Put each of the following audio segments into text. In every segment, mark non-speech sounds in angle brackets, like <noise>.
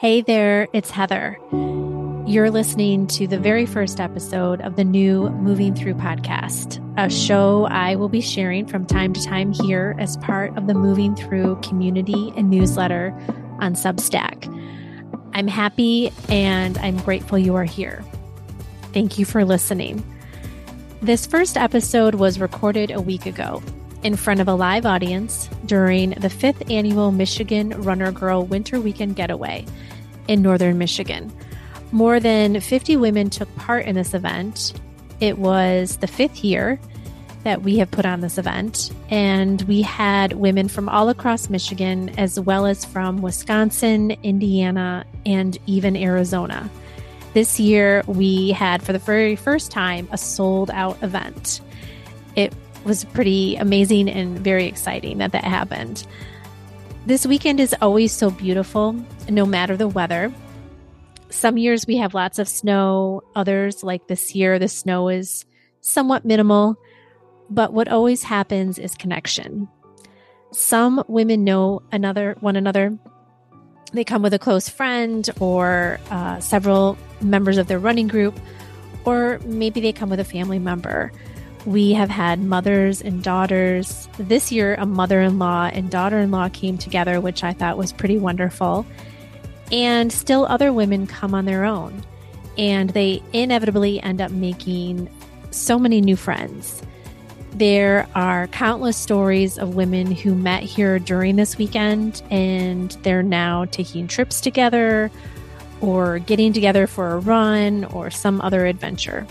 Hey there, it's Heather. You're listening to the very first episode of the new Moving Through podcast, a show I will be sharing from time to time here as part of the Moving Through community and newsletter on Substack. I'm happy and I'm grateful you are here. Thank you for listening. This first episode was recorded a week ago in front of a live audience during the fifth annual Michigan Runner Girl Winter Weekend Getaway in northern Michigan. More than 50 women took part in this event. It was the fifth year that we have put on this event, and we had women from all across Michigan, as well as from Wisconsin, Indiana, and even Arizona. This year, we had for the very first time a sold out event. It was pretty amazing and very exciting that that happened. This weekend is always so beautiful, no matter the weather. Some years we have lots of snow, others, like this year, the snow is somewhat minimal. But what always happens is connection. Some women know another one another. They come with a close friend or uh, several members of their running group, or maybe they come with a family member. We have had mothers and daughters. This year, a mother in law and daughter in law came together, which I thought was pretty wonderful. And still, other women come on their own. And they inevitably end up making so many new friends. There are countless stories of women who met here during this weekend and they're now taking trips together or getting together for a run or some other adventure.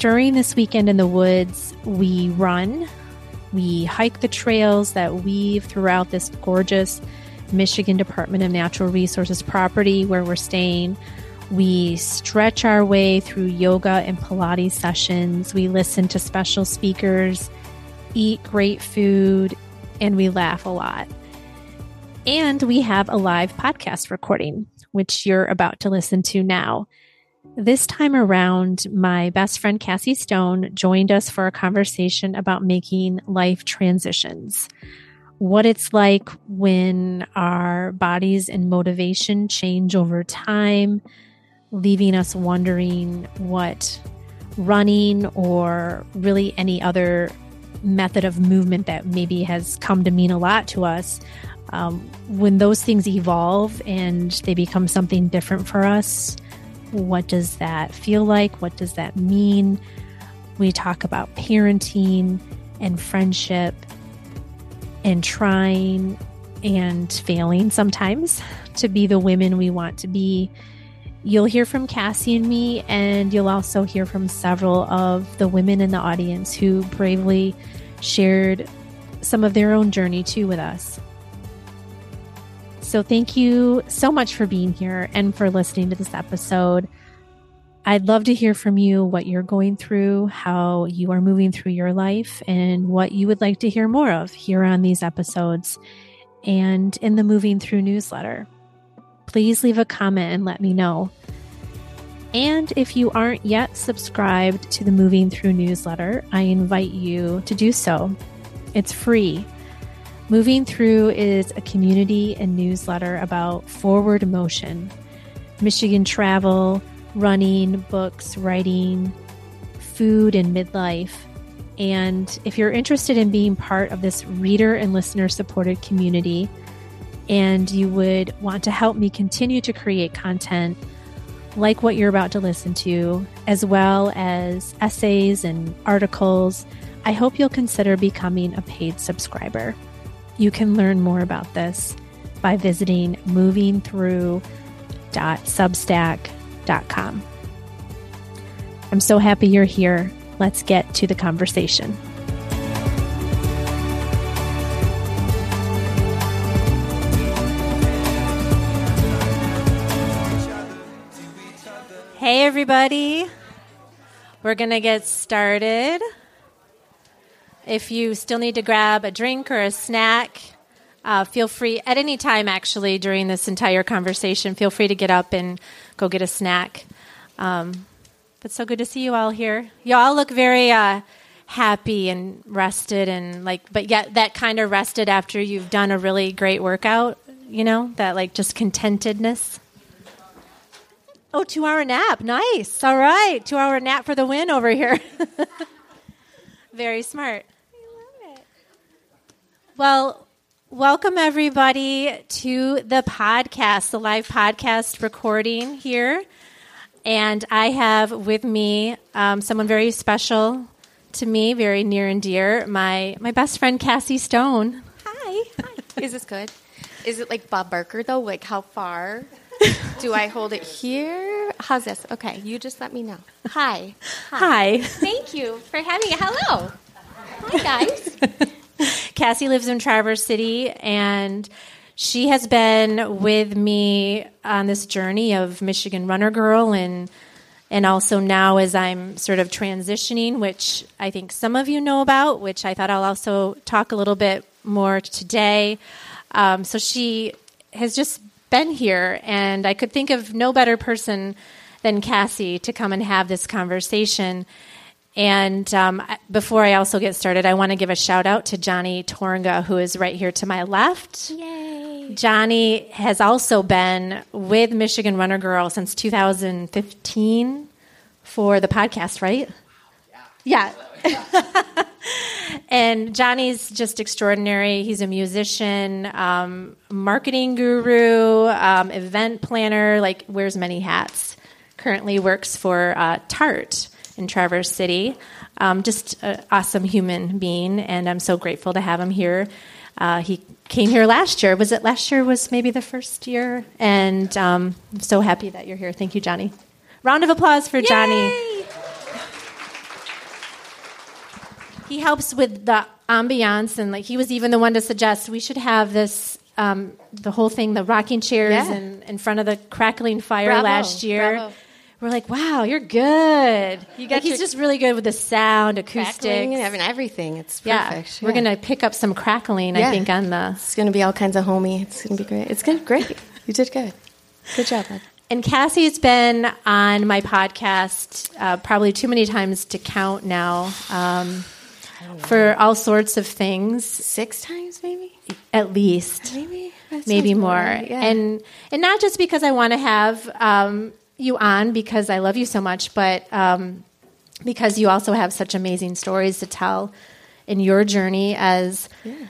During this weekend in the woods, we run, we hike the trails that weave throughout this gorgeous Michigan Department of Natural Resources property where we're staying. We stretch our way through yoga and Pilates sessions. We listen to special speakers, eat great food, and we laugh a lot. And we have a live podcast recording, which you're about to listen to now. This time around, my best friend Cassie Stone joined us for a conversation about making life transitions. What it's like when our bodies and motivation change over time, leaving us wondering what running or really any other method of movement that maybe has come to mean a lot to us. Um, when those things evolve and they become something different for us, what does that feel like? What does that mean? We talk about parenting and friendship and trying and failing sometimes to be the women we want to be. You'll hear from Cassie and me, and you'll also hear from several of the women in the audience who bravely shared some of their own journey too with us. So, thank you so much for being here and for listening to this episode. I'd love to hear from you what you're going through, how you are moving through your life, and what you would like to hear more of here on these episodes and in the Moving Through newsletter. Please leave a comment and let me know. And if you aren't yet subscribed to the Moving Through newsletter, I invite you to do so. It's free Moving Through is a community and newsletter about forward motion, Michigan travel, running, books, writing, food, and midlife. And if you're interested in being part of this reader and listener supported community, and you would want to help me continue to create content like what you're about to listen to, as well as essays and articles, I hope you'll consider becoming a paid subscriber. You can learn more about this by visiting movingthrough.substack.com. I'm so happy you're here. Let's get to the conversation. Hey, everybody. We're going to get started. If you still need to grab a drink or a snack, uh, feel free at any time, actually, during this entire conversation, feel free to get up and go get a snack. Um, but so good to see you all here. You all look very uh, happy and rested, and like, but yet that kind of rested after you've done a really great workout. you know, that like just contentedness. Oh, two hour nap. Nice. All right. Two hour nap for the win over here. <laughs> Very smart. I love it. Well, welcome everybody to the podcast, the live podcast recording here. And I have with me um, someone very special to me, very near and dear, my, my best friend, Cassie Stone. Hi. Hi. Is this good? Is it like Bob Barker, though? Like, how far? <laughs> Do I hold it here? How's this? Okay, you just let me know. Hi. Hi. Hi. Thank you for having it. Hello. Hi, guys. <laughs> Cassie lives in Traverse City, and she has been with me on this journey of Michigan Runner Girl and and also now as I'm sort of transitioning, which I think some of you know about, which I thought I'll also talk a little bit more today. Um, so she has just been here, and I could think of no better person than Cassie to come and have this conversation. And um, before I also get started, I want to give a shout out to Johnny Tornga, who is right here to my left. Yay! Johnny has also been with Michigan Runner Girl since 2015 for the podcast, right? Yeah. <laughs> and Johnny's just extraordinary. He's a musician, um, marketing guru, um, event planner, like wears many hats. Currently works for uh, TART in Traverse City. Um, just an awesome human being, and I'm so grateful to have him here. Uh, he came here last year. Was it last year? Was maybe the first year? And um, I'm so happy that you're here. Thank you, Johnny. Round of applause for Yay! Johnny. He helps with the ambiance, and like he was even the one to suggest we should have this um, the whole thing, the rocking chairs Yeah. in, in front of the crackling fire Bravo, last year. bravo. We're like, wow, you're good. You got like, he's just really good with the sound, acoustics. and having everything. It's yeah, perfect. we're gonna pick up some crackling. I think on the It's going to be all kinds of homey. It's going to be great. It's good. Great. You did good. Good job, bud. And Cassie's been on my podcast uh, probably too many times to count now um, for all sorts of things, Six times, maybe? at least, Maybe? Maybe more. Yeah. And and not just because I want to have um, you on because I love you so much, but um, because you also have such amazing stories to tell in your journey as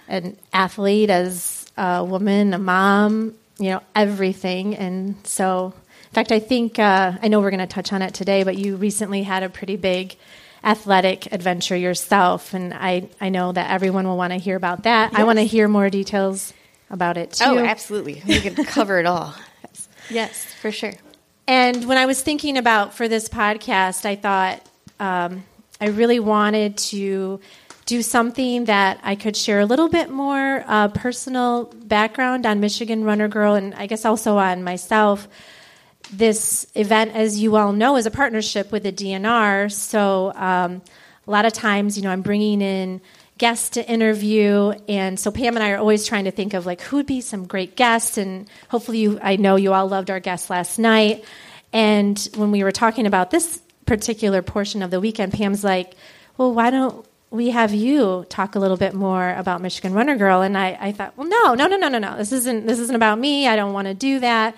an athlete, as a woman, a mom, you know, everything. And so, in fact, I think, uh, I know we're going to touch on it today, but you recently had a pretty big athletic adventure yourself. And I, I know that everyone will want to hear about that. I want to hear more details about it too. oh, absolutely. We can <laughs> cover it all. Yes, for sure. And when I was thinking about for this podcast, I thought um, I really wanted to do something that I could share a little bit more uh, personal background on Michigan Runner Girl, and I guess also on myself. This event, as you all know, is a partnership with the DNR. So um, a lot of times, you know, I'm bringing in guests to interview, and so Pam and I are always trying to think of like who would be some great guests, and hopefully, you, I know you all loved our guest last night. And when we were talking about this particular portion of the weekend, Pam's like, "Well, why don't we have you talk a little bit more about Michigan Runner Girl?" And I, I thought, "Well, no, no, no, no, no, no. This isn't this isn't about me. I don't want to do that."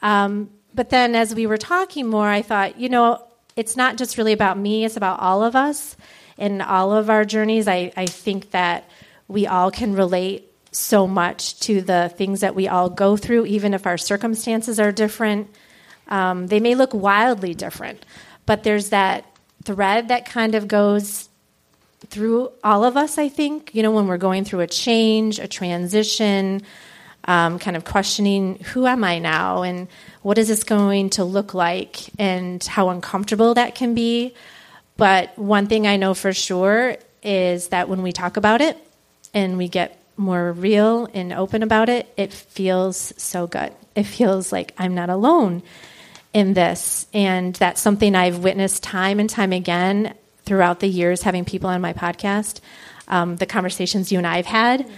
Um, but then, as we were talking more, I thought, you know, it's not just really about me; it's about all of us and all of our journeys. I, I think that we all can relate so much to the things that we all go through, even if our circumstances are different. Um, they may look wildly different, but there's that thread that kind of goes through all of us, I think. You know, when we're going through a change, a transition, um, kind of questioning who am I now and what is this going to look like and how uncomfortable that can be. But one thing I know for sure is that when we talk about it and we get more real and open about it, it feels so good. It feels like I'm not alone in this. And that's something I've witnessed time and time again throughout the years having people on my podcast. Um, the conversations you and I have had,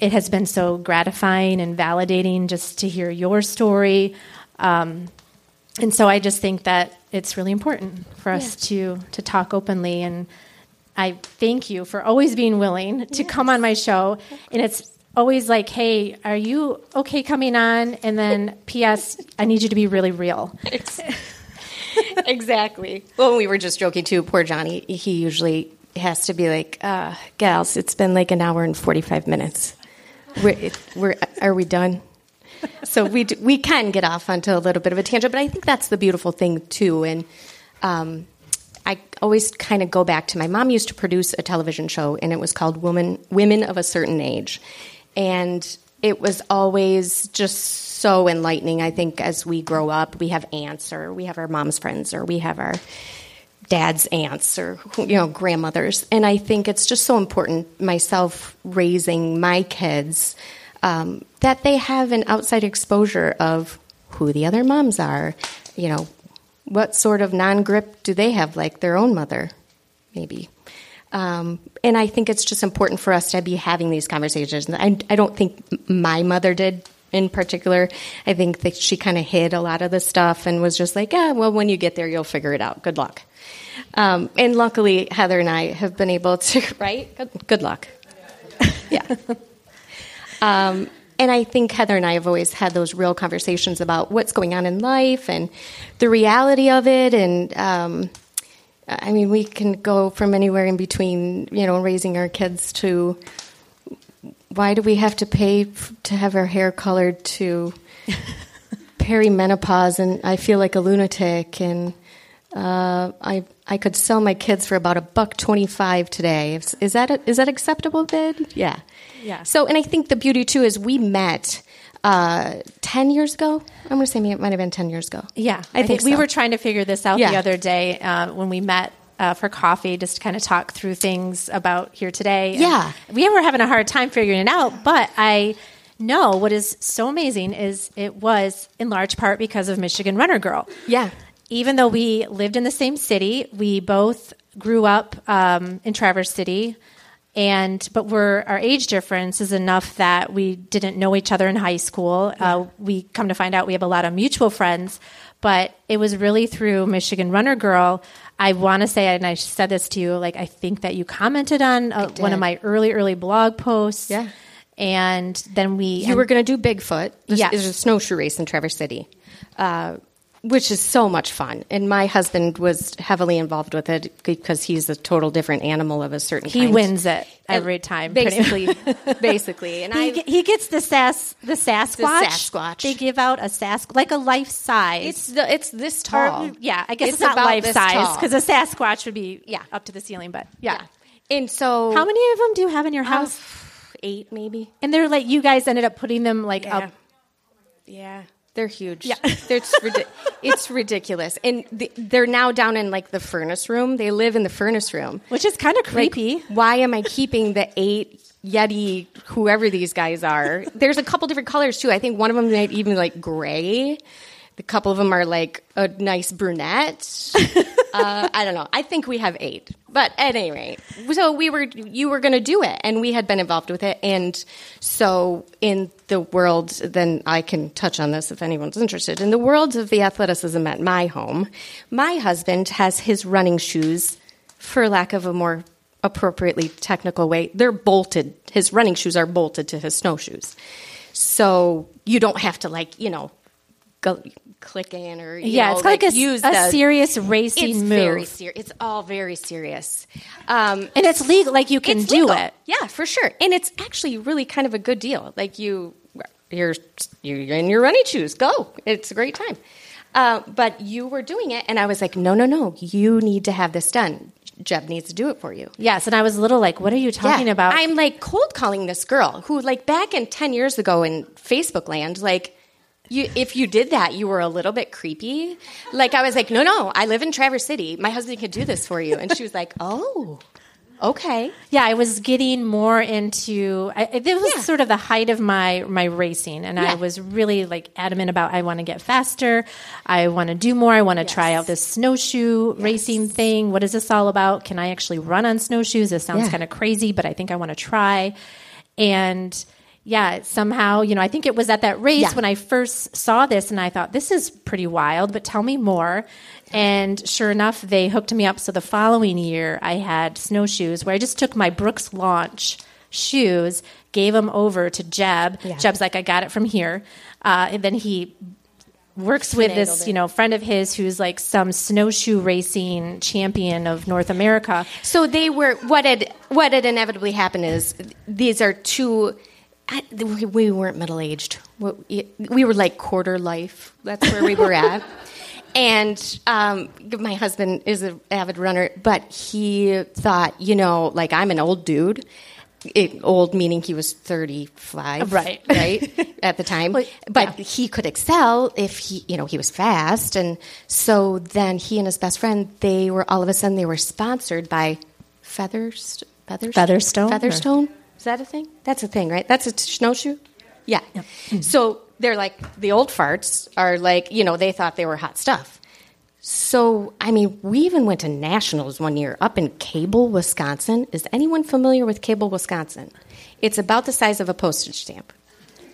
it has been so gratifying and validating just to hear your story. Um, and so I just think that it's really important for us to to talk openly and I thank you for always being willing to come on my show and it's always like, "Hey, are you okay coming on?" And then, <laughs> "P.S. I need you to be really real." <laughs> exactly. Well, we were just joking too. Poor Johnny. He usually has to be like, uh, "Gals, it's been like an hour and forty-five minutes. We're, we're are we done?" <laughs> so we we can get off onto a little bit of a tangent, but I think that's the beautiful thing too. And um, I always kind of go back to my mom used to produce a television show, and it was called Women Women of a Certain Age, and it was always just so enlightening. I think as we grow up, we have aunts, or we have our mom's friends, or we have our dad's aunts or you know grandmothers and i think it's just so important myself raising my kids um, that they have an outside exposure of who the other moms are. You know what sort of non-grip do they have like their own mother maybe? Um, and i think it's just important for us to be having these conversations. I, I don't think my mother did in particular. I think that she kind of hid a lot of the stuff and was just like yeah well when you get there you'll figure it out. Good luck. Um, and luckily heather and i have been able to <laughs> right? Good, good luck. <laughs> Yeah um, and I think Heather and I have always had those real conversations about what's going on in life and the reality of it. And um, I mean, we can go from anywhere in between, you know, raising our kids to why do we have to pay f- to have our hair colored to <laughs> perimenopause and I feel like a lunatic and uh, I I could sell my kids for about a buck twenty five today. Is, is that a, is that acceptable bid? Yeah. Yeah. So, and I think the beauty too is we met uh, 10 years ago. I'm going to say it might have been 10 years ago. Yeah, I, think, we so. were trying to figure this out Yeah. the other day uh, when we met uh, for coffee, just to kind of talk through things about here today. And Yeah. we were having a hard time figuring it out, but I know what is so amazing is it was in large part because of Michigan Runner Girl. Yeah. Even though we lived in the same city, we both grew up um, in Traverse City. And but we're our age difference is enough that we didn't know each other in high school. Uh, we come to find out we have a lot of mutual friends, but it was really through Michigan Runner Girl. I want to say, and I said this to you, like I think that you commented on uh, one of my early early blog posts. Yeah. and then we You were going to do Bigfoot. This Yes. is a snowshoe race in Traverse City, uh, which is so much fun. And my husband was heavily involved with it because he's a total different animal of a certain he kind. wins it every time. Basically, <laughs> basically. And He, I, he gets the sas the Sasquatch. The Sasquatch. They give out a Sask like a life size. it's the, it's this Or- tall. yeah, I guess it's, It's not life size because a Sasquatch would be Yeah. up to the ceiling. But yeah. Yeah. And so how many of them do you have in your house? eight maybe. and they're like you guys ended up putting them like Yeah. up. Yeah, they're huge. Yeah. it's it's ridiculous, and the, they're now down in like the furnace room. They live in the furnace room. Which is kind of Like, creepy. why am I keeping the eight Yeti, whoever these guys are? There's a couple different colors too. I think one of them might even like gray. A couple of them are like a nice brunette. <laughs> uh, I don't know. I think we have eight, but at any rate, so we were you were going to do it, and we had been involved with it, and so in the world, then I can touch on this if anyone's interested. In the world of the athleticism at my home, my husband has his running shoes, for lack of a more appropriately technical way, they're bolted. His running shoes are bolted to his snowshoes, so you don't have to like you know go click in or you yeah, know, it's like, a, s- use a the, serious racing it's move, very serious. It's all very serious. Um, and it's legal. Like you can do legal. it. Yeah, for sure. And it's actually really kind of a good deal. Like you, you're you're in your running shoes. Go. It's a great time. Uh, but you were doing it, and I was like, no, no, no. You need to have this done. Jeb needs to do it for you. Yes, and I was a little like, "What are you talking Yeah. about?" I'm like cold calling this girl who, like, back in 10 years ago in Facebook land, like, you, if you did that, you were a little bit creepy. Like, I was like, no, no, I live in Traverse City. My husband could do this for you. And she was like, oh, okay. yeah, I was getting more into. I, it was Yeah. sort of the height of my my racing, and Yeah. I was really like adamant about I want to get faster. I want to do more. I want to try out this snowshoe racing thing. What is this all about? Can I actually run on snowshoes? This sounds Yeah. kind of crazy, but I think I want to try. And yeah, somehow, you know, I think it was at that race Yeah. when I first saw this and I thought, this is pretty wild, but tell me more. And sure enough, they hooked me up. So the following year, I had snowshoes where I just took my Brooks launch shoes, gave them over to Jeb. Yeah. Jeb's like, I got it from here. Uh, and then he works with this, Finagled you know, friend of his who's like some snowshoe racing champion of North America. So they were what had what had inevitably happened is these are two. I, we we weren't middle aged. We, we were like quarter life. That's where we were at. <laughs> And um, my husband is an avid runner, but he thought, you know, like I'm an old dude. It, old meaning he was 35 Right. right at the <laughs> time Well, but yeah. he could excel if he you know he was fast and so then he and his best friend they were all of a sudden they were sponsored by feathers feathers Featherstone, or- featherstone is that a thing? That's a thing right? That's a t- snowshoe? Yeah. So they're like the old farts are like you know they thought they were hot stuff. So i mean we even went to nationals one year up in cable wisconsin. Is anyone familiar with cable wisconsin? It's about the size of a postage stamp.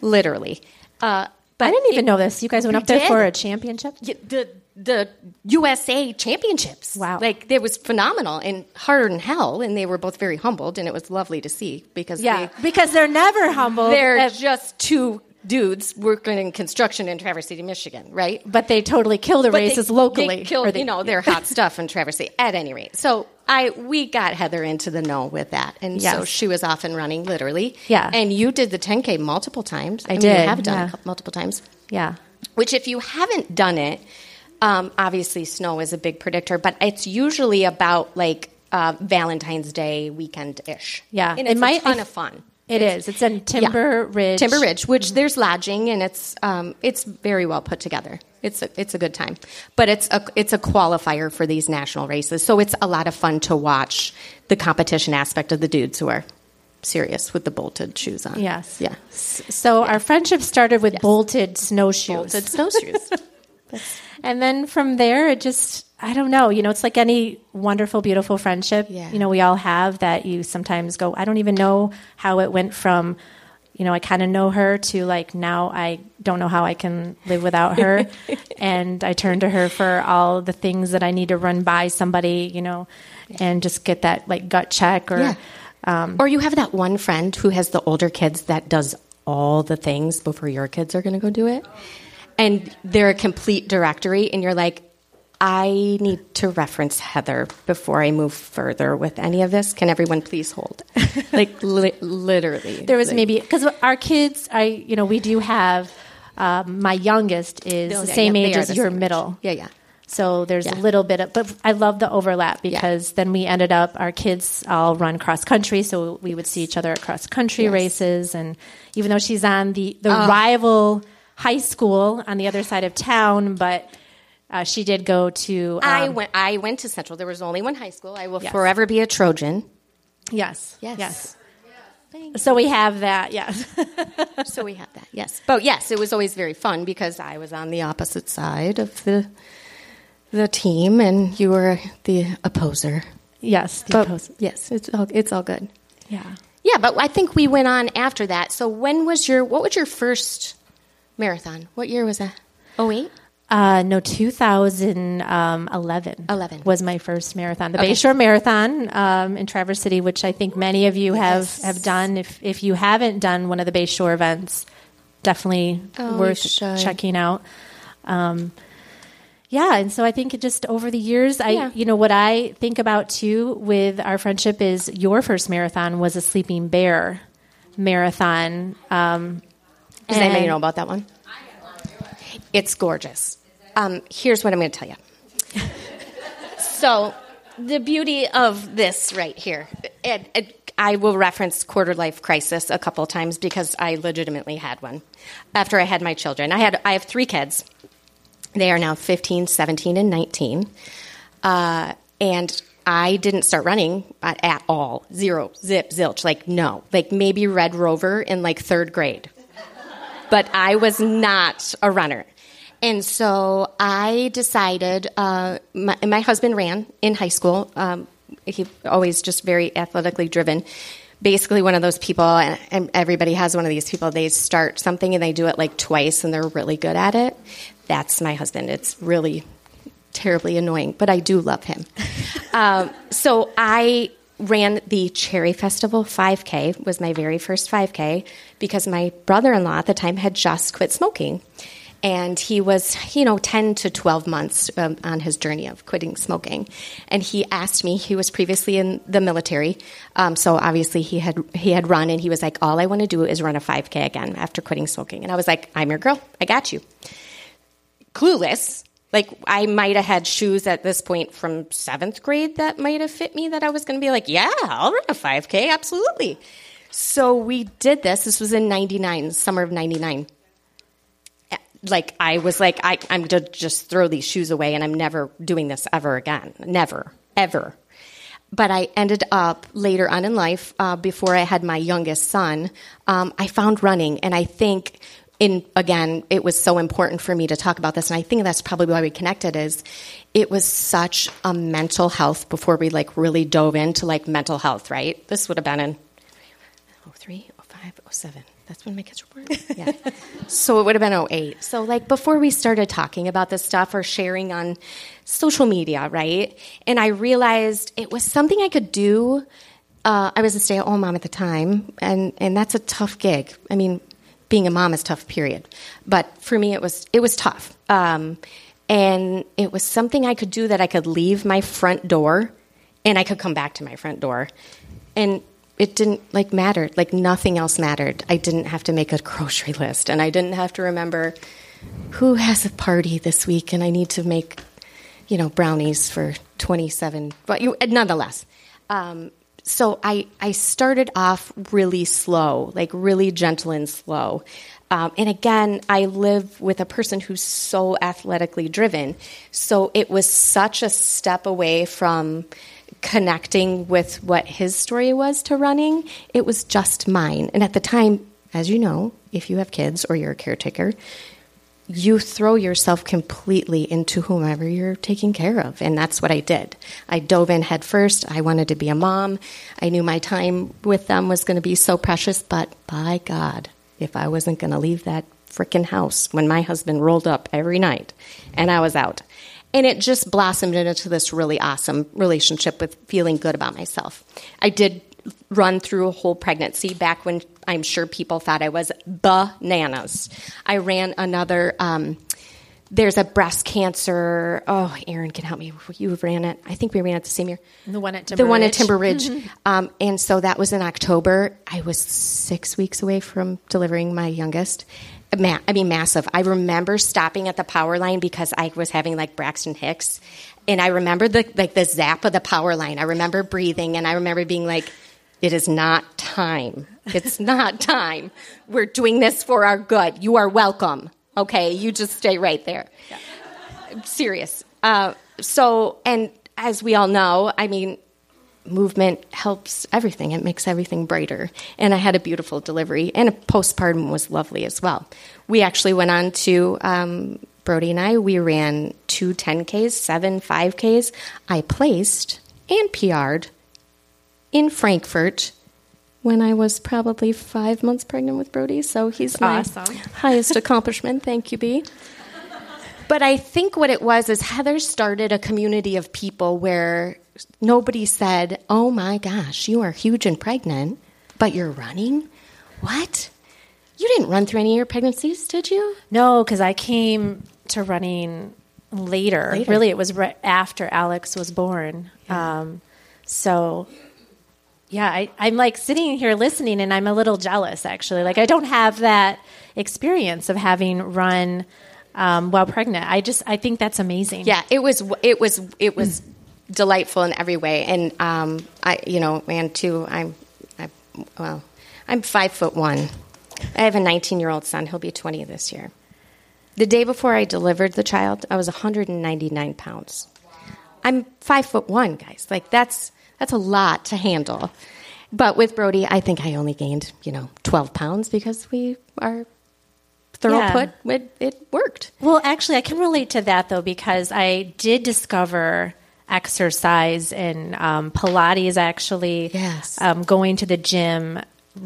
Literally. Uh, but I didn't even know this. You guys went up there did? for a championship? yeah, the the USA championships. Wow. like it was phenomenal and harder than hell, and they were both very humbled, and it was lovely to see because Yeah, they, because they're never humble. they're just two dudes working in construction in Traverse City, Michigan, right? but they totally kill the But they- races locally. They killed, or they- you know, their <laughs> hot stuff in Traverse City. At any rate, so I we got Heather into the know with that, and so she was off and running, literally. Yeah. and you did the 10k multiple times. I mean, did, You have done yeah. it multiple times. yeah. Which, if you haven't done it, um, obviously snow is a big predictor, but it's usually about like uh, Valentine's Day weekend ish. Yeah. and It it's might- a ton of fun. It is. It's in Timber Ridge. Timber Ridge, which there's lodging and it's um, it's very well put together. It's a, it's a good time, but it's a it's a qualifier for these national races, so it's a lot of fun to watch the competition aspect of the dudes who are serious with the bolted shoes on. Yes. yeah, So our friendship started with bolted snowshoes. bolted snowshoes. <laughs> And then from there, it just, I don't know, you know, it's like any wonderful, beautiful friendship, Yeah. you know, we all have that you sometimes go, I don't even know how it went from, you know, I kind of know her to like now I don't know how I can live without her. <laughs> and I turn to her for all the things that I need to run by somebody, you know, and just get that like gut check or, Yeah. Um, or you have that one friend who has the older kids that does all the things before your kids are going to go do it. And they're a complete directory, and you're like, I need to reference Heather before I move further with any of this. Can everyone please hold? <laughs> like, li- literally. there was Like, maybe because our kids i you know we do have um, my youngest is the yeah, same yeah, age as your same age. middle Yeah, yeah. so there's Yeah. a little bit of but i love the overlap because then we ended up our kids all run cross country so we would see each other at cross country Yes. Races and even though she's on the the rival high school on the other side of town but uh, she did go to um, I went. I went to Central. There was only one high school. I will Yes. forever be a Trojan. yes Yes. yes so we have that yes <laughs> so we have that. Yes, but yes, it was always very fun because I was on the opposite side of the the team, and you were the opposer. yes the But opposite. yes, it's all, it's all good. yeah Yeah, but I think we went on after that. So when was your what was your first marathon? What year was that? Oh eight. Uh, no, 2011 11. was my first marathon, the Okay. Bayshore Marathon um, in Traverse City, which I think many of you have, Yes. have done. If if you haven't done one of the Bayshore events, definitely Oh, worth checking out. Um, yeah, and so I think it just over the years, I Yeah. you know what I think about too with our friendship is your first marathon was a Sleeping Bear marathon. Um, Does anybody and- know about that one? It's gorgeous. Um, here's what I'm going to tell you. <laughs> so, the beauty of this right here, and, I will reference quarter life crisis a couple times because I legitimately had one after I had my children. I had I have three kids. They are now 15, 17, and 19. Uh, and I didn't start running at, at all. Zero, zip, zilch. Like, no. Like, maybe Red Rover in like third grade but I was not a runner. And so I decided, uh, my, my husband ran in high school. Um, he always just very athletically driven. Basically, one of those people, and, and everybody has one of these people, they start something and they do it like twice and they're really good at it. That's my husband. It's really terribly annoying, but I do love him. <laughs> um, so I ran the Cherry Festival 5K, was my very first 5K, because my brother in law at the time had just quit smoking. And he was, you know, 10 to 12 months um, on his journey of quitting smoking. And he asked me, he was previously in the military, um, so obviously he had, he had run, and he was like, All I want to do is run a 5K again after quitting smoking. And I was like, I'm your girl, I got you. Clueless, like I might have had shoes at this point from seventh grade that might have fit me that I was going to be like, yeah, I'll run a 5K, absolutely. So we did this. This was in 99, summer of 99. Like I was like, I, I'm going to just throw these shoes away and I'm never doing this ever again. Never, ever. But I ended up later on in life, uh, before I had my youngest son, um, I found running. And I think in again, it was so important for me to talk about this, and I think that's probably why we connected. Is it was such a mental health before we like really dove into like mental health, right? This would have been in oh three, oh five, oh seven. That's when my kids were born. <laughs> Yeah. so it would have been 08. So like before we started talking about this stuff or sharing on social media, right? And I realized it was something I could do. Uh, I was a stay-at-home mom at the time, and and that's a tough gig. I mean, being a mom is tough. Period. But for me, it was it was tough, um, and it was something I could do that I could leave my front door, and I could come back to my front door, and it didn't like matter. Like nothing else mattered. I didn't have to make a grocery list, and I didn't have to remember who has a party this week, and I need to make you know brownies for twenty seven. But you, nonetheless. Um, so I, I started off really slow, like really gentle and slow. Um, and again, I live with a person who's so athletically driven. So it was such a step away from connecting with what his story was to running. It was just mine. And at the time, as you know, if you have kids or you're a caretaker, you throw yourself completely into whomever you're taking care of. And that's what I did. I dove in head first. I wanted to be a mom. I knew my time with them was going to be so precious, but by God, if I wasn't going to leave that freaking house when my husband rolled up every night and I was out. And it just blossomed into this really awesome relationship with feeling good about myself. I did run through a whole pregnancy back when I'm sure people thought I was bananas. I ran another. Um, there's a breast cancer. Oh, Aaron can help me. You ran it. I think we ran it the same year. The one at Timber the one Ridge. at Timber Ridge. <laughs> um, and so that was in October. I was six weeks away from delivering my youngest. Ma- I mean, massive. I remember stopping at the power line because I was having like Braxton Hicks, and I remember the like the zap of the power line. I remember breathing, and I remember being like it is not time. It's not time. We're doing this for our good. You are welcome. Okay, you just stay right there. Yeah. I'm serious. Uh, so, and as we all know, I mean, movement helps everything. It makes everything brighter. And I had a beautiful delivery, and a postpartum was lovely as well. We actually went on to um, Brody and I. We ran two 10Ks, seven 5Ks. I placed and PR'd in Frankfort when I was probably five months pregnant with Brody. So he's my awesome. highest accomplishment. Thank you, B. But I think what it was is Heather started a community of people where nobody said, Oh my gosh, you are huge and pregnant, but you're running? What? You didn't run through any of your pregnancies, did you? No, because I came to running later. Later. Really, it was right after Alex was born. Um, so, yeah, I, I'm like sitting here listening, and I'm a little jealous actually. Like I don't have that experience of having run um, while pregnant. I just I think that's amazing. Yeah, it was it was it was delightful in every way, and um, I you know, and too, I'm, I, well, I'm five foot one. I have a 19 year old son. He'll be 20 this year. The day before I delivered the child, I was 199 pounds. I'm five foot one, guys. Like that's that's a lot to handle. But with Brody, I think I only gained you know 12 pounds because we are thorough Yeah. put. It, it worked. Well, actually, I can relate to that though because I did discover exercise and um, Pilates actually. Yes. Um, going to the gym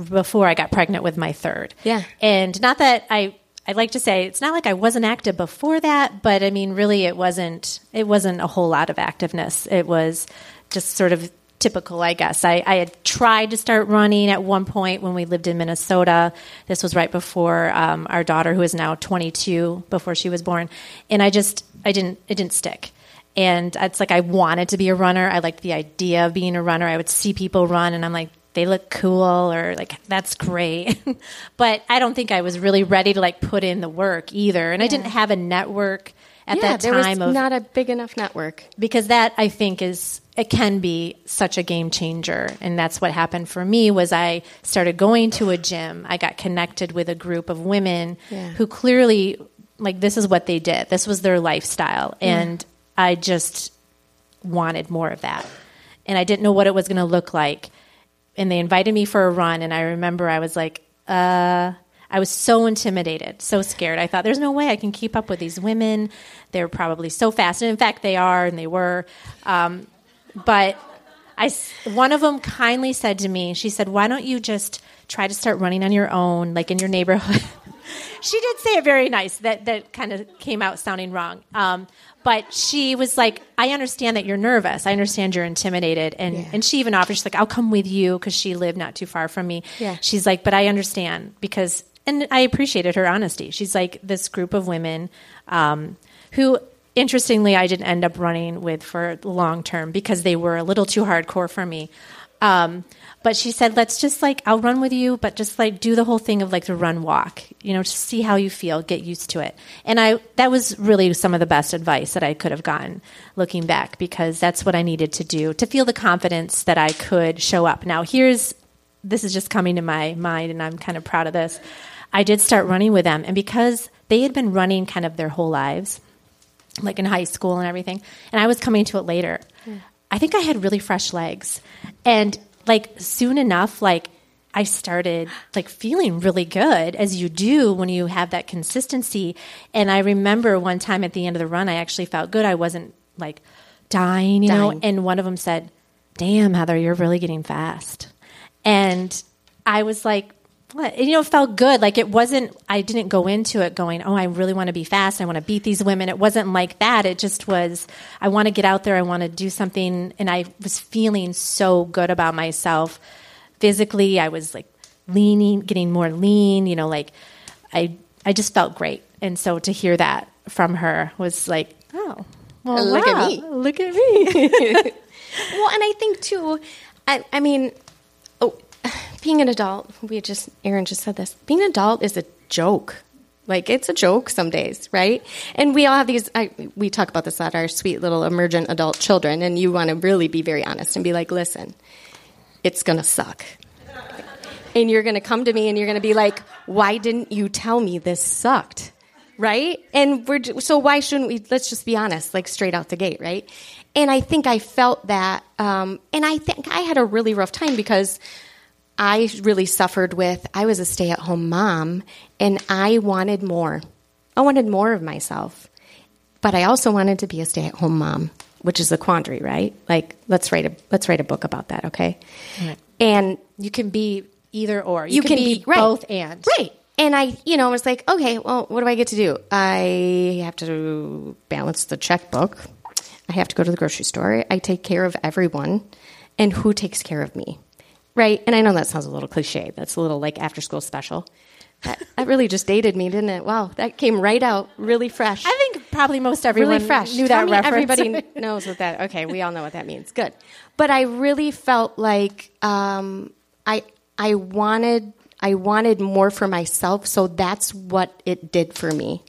before I got pregnant with my third. Yeah. And not that I. I like to say it's not like I wasn't active before that, but I mean, really, it wasn't. It wasn't a whole lot of activeness. It was just sort of typical, I guess. I, I had tried to start running at one point when we lived in Minnesota. This was right before um, our daughter, who is now 22, before she was born, and I just I didn't it didn't stick. And it's like I wanted to be a runner. I liked the idea of being a runner. I would see people run, and I'm like, they look cool, or like that's great. <laughs> but I don't think I was really ready to like put in the work either. And yeah. I didn't have a network at yeah, that time. There was of, not a big enough network because that I think is it can be such a game changer and that's what happened for me was i started going to a gym i got connected with a group of women yeah. who clearly like this is what they did this was their lifestyle and I just wanted more of that. And I didn't know what it was going to look like. And they invited me for a run. And I remember I was like, uh, I was so intimidated, so scared. I thought, there's no way I can keep up with these women. They're probably so fast. And in fact, they are, and they were. Um, but I, one of them kindly said to me, she said, why don't you just try to start running on your own, like in your neighborhood? <laughs> she did say it very nice. That that kind of came out sounding wrong. Um, but she was like, I understand that you're nervous. I understand you're intimidated. And, yeah. and she even offered, she's like, I'll come with you because she lived not too far from me. Yeah. She's like, but I understand because, and I appreciated her honesty. She's like, this group of women um, who, interestingly, I didn't end up running with for long term because they were a little too hardcore for me. Um, but she said, let's just like, I'll run with you, but just like do the whole thing of like the run walk, you know, just see how you feel, get used to it. And I, that was really some of the best advice that I could have gotten looking back because that's what I needed to do to feel the confidence that I could show up. Now, here's, this is just coming to my mind and I'm kind of proud of this. I did start running with them. And because they had been running kind of their whole lives, like in high school and everything, and I was coming to it later. Yeah. I think I had really fresh legs. And like soon enough, like I started like feeling really good as you do when you have that consistency. And I remember one time at the end of the run, I actually felt good. I wasn't like dying, you dying. know. And one of them said, "Damn, Heather, you're really getting fast." And I was like, what? you know, it felt good. Like it wasn't, I didn't go into it going, oh, I really want to be fast. I want to beat these women. It wasn't like that. It just was, I want to get out there. I want to do something. And I was feeling so good about myself. Physically, I was like leaning, getting more lean, you know, like I, I just felt great. And so to hear that from her was like, oh, well, look wow, at me. Look at me. <laughs> well, and I think too, I, I mean, being an adult, we just, Aaron just said this, being an adult is a joke. Like it's a joke some days, right? And we all have these. I, we talk about this at our sweet little emergent adult children, and you want to really be very honest and be like, "Listen, it's gonna suck," and you're gonna come to me and you're gonna be like, "Why didn't you tell me this sucked?" Right? And we're so why shouldn't we? Let's just be honest, like straight out the gate, right? And I think I felt that, um, and I think I had a really rough time because I really suffered with I was a stay at home mom and I wanted more. I wanted more of myself. But I also wanted to be a stay at home mom, which is a quandary, right? Like let's write a let's write a book about that, okay? Right. And you can be either or. You, you can, can, be, be right. both and. Right. And I, you know, I was like, okay, well, what do I get to do? I have to balance the checkbook. I have to go to the grocery store. I take care of everyone. And who takes care of me? Right. And I know that sounds a little cliche. That's a little like after school special. That, that really just dated me, didn't it? Wow, that came right out really fresh. I think probably most everyone really fresh. knew Tell that reference. Everybody <laughs> knows what that. Okay, we all know what that means. Good, but I really felt like um, I I wanted I wanted more for myself, so that's what it did for me.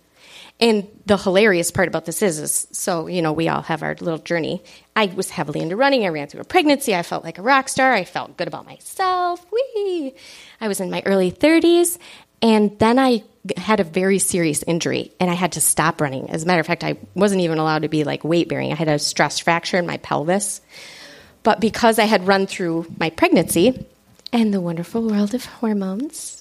And the hilarious part about this is, is so, you know, we all have our little journey. I was heavily into running. I ran through a pregnancy. I felt like a rock star. I felt good about myself. Whee! I was in my early 30s. And then I had a very serious injury and I had to stop running. As a matter of fact, I wasn't even allowed to be like weight bearing. I had a stress fracture in my pelvis. But because I had run through my pregnancy and the wonderful world of hormones,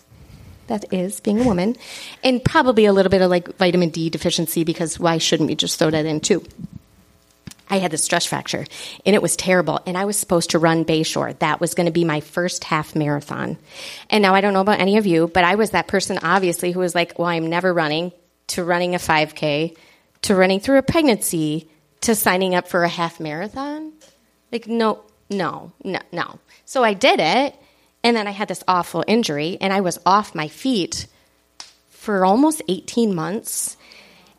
that is being a woman, and probably a little bit of like vitamin D deficiency because why shouldn't we just throw that in too? I had the stress fracture and it was terrible. And I was supposed to run Bayshore. That was going to be my first half marathon. And now I don't know about any of you, but I was that person obviously who was like, well, I'm never running to running a 5K to running through a pregnancy to signing up for a half marathon. Like, no, no, no, no. So I did it, and then I had this awful injury, and I was off my feet for almost 18 months.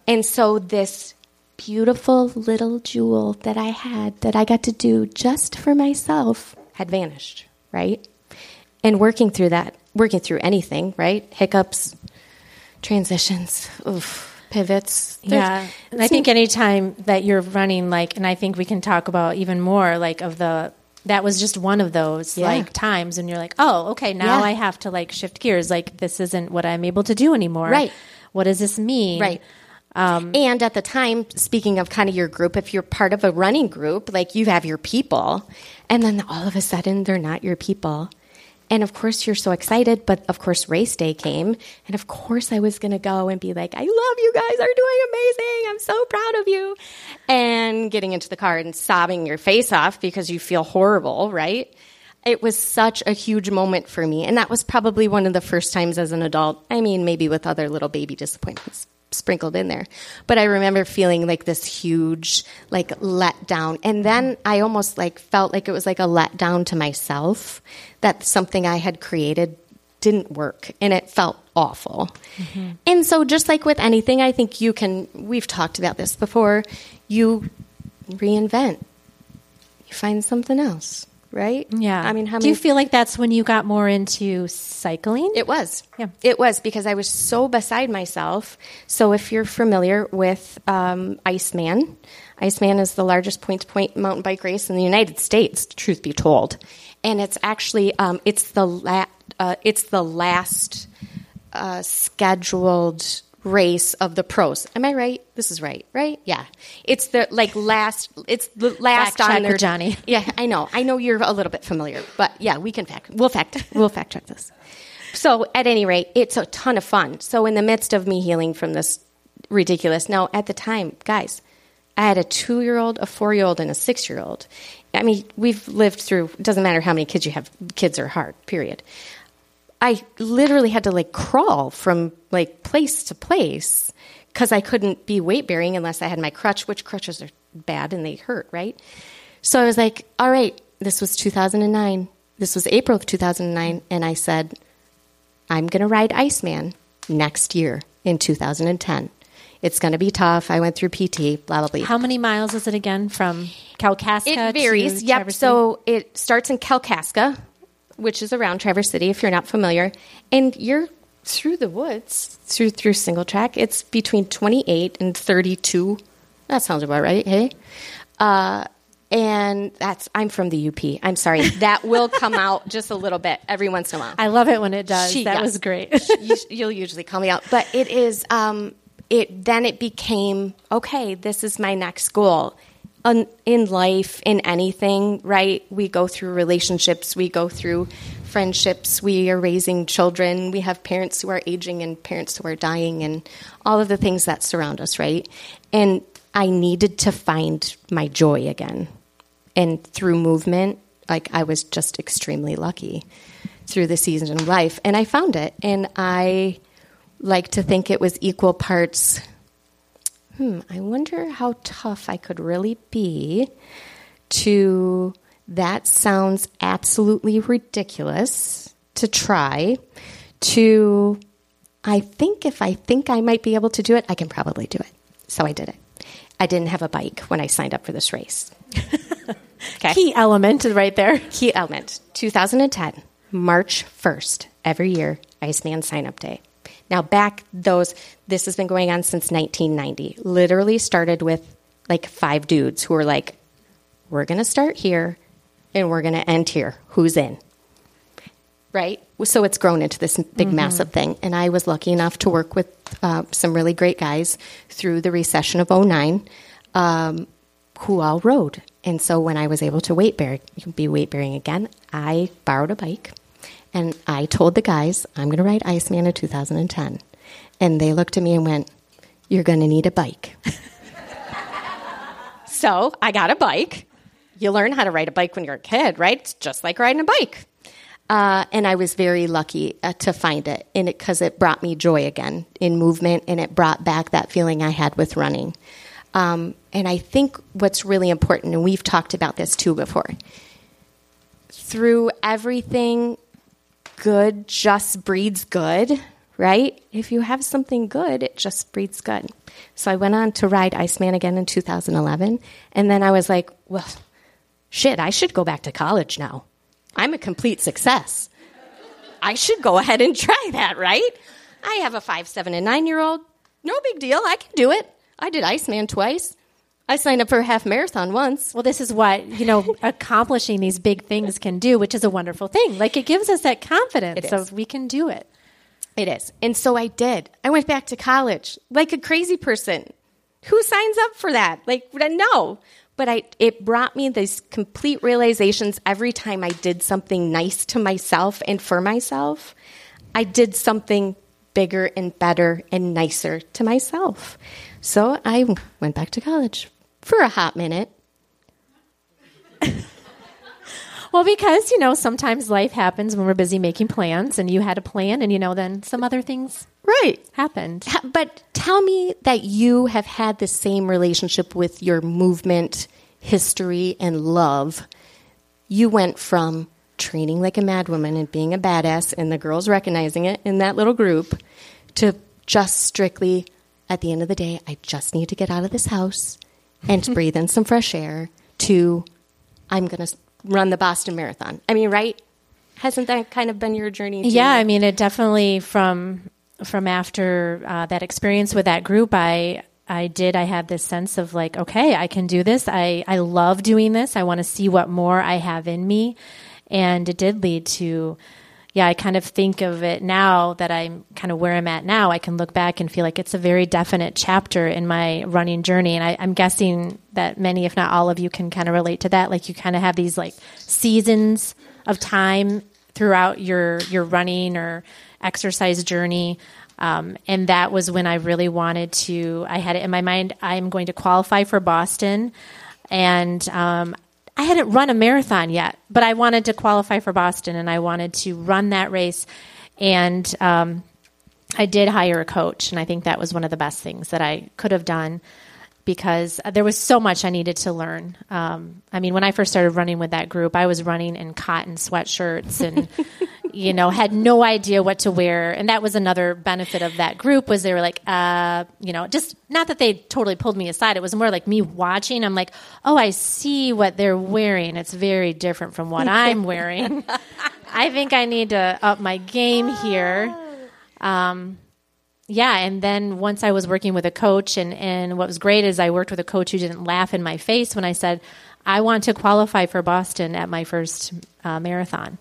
And so this beautiful little jewel that I had that I got to do just for myself had vanished, right? And working through that, working through anything, right? Hiccups, transitions, oof, pivots. Yeah. And I think anytime that you're running, like, and I think we can talk about even more, like, of the, that was just one of those Yeah. like times and you're like, oh, okay, now Yeah. I have to like shift gears. Like, this isn't what I'm able to do anymore. Right. What does this mean? Right. Um, and at the time, speaking of kind of your group, if you're part of a running group, like you have your people, and then all of a sudden they're not your people. And of course, you're so excited, but of course, race day came. And of course, I was going to go and be like, I love you guys are doing amazing. I'm so proud of you. And getting into the car and sobbing your face off because you feel horrible, right? It was such a huge moment for me. And that was probably one of the first times as an adult. I mean, maybe with other little baby disappointments sprinkled in there. But I remember feeling like this huge, like, letdown. And then I almost like felt like it was like a letdown to myself that something I had created didn't work and it felt awful. Mm-hmm. And so, just like with anything, I think you can, we've talked about this before, you reinvent, you find something else, right? Yeah. I mean, how do you feel like that's when you got more into cycling? it was. Yeah. It was because I was so beside myself. So if you're familiar with um, Iceman, Iceman is the largest point-to-point mountain bike race in the United States. Truth be told, and it's actually um, it's the la- uh, it's the last uh, scheduled race of the pros. Am I right? This is right, right? Yeah. It's the like last. It's the last Fact on their Johnny. <laughs> Yeah, I know. I know you're a little bit familiar, but yeah, we can fact. We'll fact. <laughs> We'll fact check this. So, at any rate, it's a ton of fun. So, in the midst of me healing from this ridiculous, now at the time, guys, I had a two year old, a four year old, and a six year old. I mean, we've lived through, it doesn't matter how many kids you have, kids are hard, period. I literally had to like crawl from like place to place because I couldn't be weight bearing unless I had my crutch, which crutches are bad and they hurt, right? So I was like, all right, this was 2009. This was April of 2009. And I said, I'm going to ride Iceman next year in 2010. It's going to be tough. I went through PT, blah, blah, blah. How many miles is it again from Kalkaska It varies. Yep. Traverse So it starts in Kalkaska, which is around Traverse City, if you're not familiar, and you're through the woods, through through single track. It's between 28 and 32. That sounds about right. Hey. Uh, and that's I'm from the UP. I'm sorry. <laughs> That will come out just a little bit every once in a while. I love it when it does. She- that yes. was great. you, you'll usually call me out, but it is. Um, it then it became okay. This is my next goal. In life, in anything, right? We go through relationships, we go through friendships, we are raising children, we have parents who are aging and parents who are dying, and all of the things that surround us, right? And I needed to find my joy again. And through movement, like I was just extremely lucky through the season of life. And I found it. And I like to think it was equal parts. Hmm, I wonder how tough I could really be to that sounds absolutely ridiculous to try to I think if I think I might be able to do it, I can probably do it. So I did it. I didn't have a bike when I signed up for this race. <laughs> Okay. Key element right there. Key element 2010, March 1st, every year, Iceman sign up day. Now, back those, this has been going on since 1990. Literally started with like five dudes who were like, we're going to start here and we're going to end here. Who's in? Right? So it's grown into this big, massive thing. And I was lucky enough to work with uh, some really great guys through the recession of 09 um, who all rode. And so when I was able to weight bear, be weight bearing again, I borrowed a bike and I told the guys, I'm going to ride Iceman in 2010. And they looked at me and went, You're going to need a bike. <laughs> so I got a bike. You learn how to ride a bike when you're a kid, right? It's just like riding a bike. Uh, and I was very lucky uh, to find it in it because it brought me joy again in movement, and it brought back that feeling I had with running. Um, and I think what's really important, and we've talked about this too before, through everything, good just breeds good, right? If you have something good, it just breeds good. So I went on to ride Iceman again in 2011. And then I was like, well, shit, I should go back to college now. I'm a complete success. I should go ahead and try that, right? I have a five, seven, and nine year old. No big deal. I can do it. I did Iceman twice. I signed up for a half marathon once. Well, this is what, you know, <laughs> accomplishing these big things can do, which is a wonderful thing. Like it gives us that confidence of we can do it. It is. And so I did. I went back to college like a crazy person. Who signs up for that? Like, no. But I, it brought me these complete realizations every time I did something nice to myself and for myself. I did something bigger and better and nicer to myself. So I went back to college for a hot minute. <laughs> Well, because, you know, sometimes life happens when we're busy making plans and you had a plan and, you know, then some other things right happened. But tell me that you have had the same relationship with your movement, history, and love. You went from training like a madwoman and being a badass and the girls recognizing it in that little group to just strictly at the end of the day, I just need to get out of this house and to <laughs> breathe in some fresh air to I'm going to run the Boston Marathon. I mean, right? Hasn't that kind of been your journey? Too? Yeah, I mean, it definitely from from after uh, that experience with that group, I I did. I had this sense of like, okay, I can do this. I I love doing this. I want to see what more I have in me, and it did lead to. Yeah, I kind of think of it now that I'm kind of where I'm at now. I can look back and feel like it's a very definite chapter in my running journey. And I, I'm guessing that many, if not all of you, can kind of relate to that. Like you kind of have these like seasons of time throughout your your running or exercise journey. Um, and that was when I really wanted to. I had it in my mind. I'm going to qualify for Boston, and um, I hadn't run a marathon yet, but I wanted to qualify for Boston, and I wanted to run that race. And um, I did hire a coach, and I think that was one of the best things that I could have done because there was so much I needed to learn. Um, I mean, when I first started running with that group, I was running in cotton sweatshirts and. <laughs> you know, had no idea what to wear. And that was another benefit of that group was they were like, uh, you know, just not that they totally pulled me aside. It was more like me watching. I'm like, oh, I see what they're wearing. It's very different from what <laughs> I'm wearing. I think I need to up my game here. Um, yeah, and then once I was working with a coach, and, and what was great is I worked with a coach who didn't laugh in my face when I said, I want to qualify for Boston at my first uh, marathon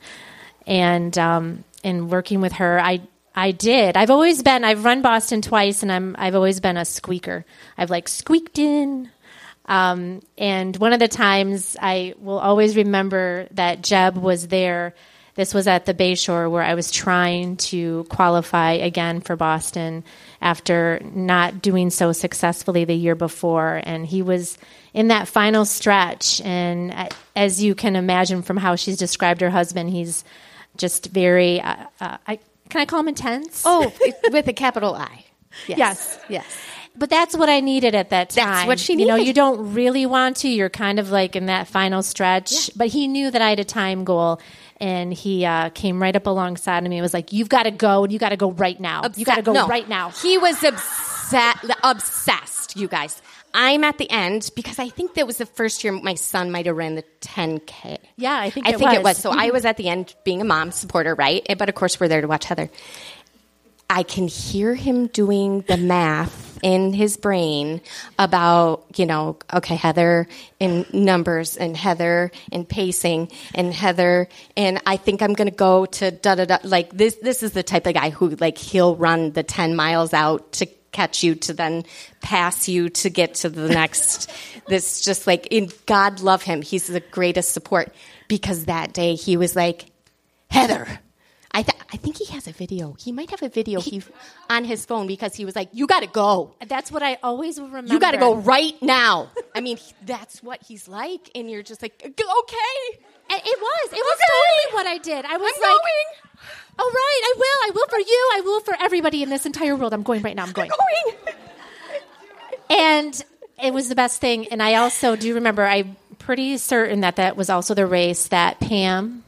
and um, working with her, I I did. I've always been. I've run Boston twice, and I'm I've always been a squeaker. I've like squeaked in. Um, and one of the times I will always remember that Jeb was there. This was at the Bayshore where I was trying to qualify again for Boston after not doing so successfully the year before. And he was in that final stretch. And as you can imagine from how she's described her husband, he's just very. Uh, uh, I, can I call him intense? Oh, with a capital I. <laughs> Yes. yes. yes. But that's what I needed at that time. That's what she needed. You know, you don't really want to. You're kind of like in that final stretch. Yeah. But he knew that I had a time goal, and he uh, came right up alongside of me and was like, "You've got to go, and you got to go right now. Obsessed. You got to go no. right now." He was obsessed. Obsessed, you guys. I'm at the end because I think that was the first year my son might have ran the 10K. Yeah, I think I it think was. it was. So I was at the end being a mom supporter, right? But of course, we're there to watch Heather. I can hear him doing the math in his brain about, you know, okay, Heather in numbers and Heather in pacing and Heather and I think I'm going to go to da da da like this this is the type of guy who like he'll run the 10 miles out to catch you to then pass you to get to the next. <laughs> this just like in God love him. He's the greatest support because that day he was like, Heather. I, th- I think he has a video. He might have a video he, on his phone because he was like, "You got to go." That's what I always remember. You got to go right now. I mean, that's what he's like, and you're just like, "Okay." And it was. It was okay. totally what I did. I was I'm like, going. "All right, I will. I will for you. I will for everybody in this entire world. I'm going right now. I'm going." I'm going. and it was the best thing. And I also do remember I'm pretty certain that that was also the race that Pam,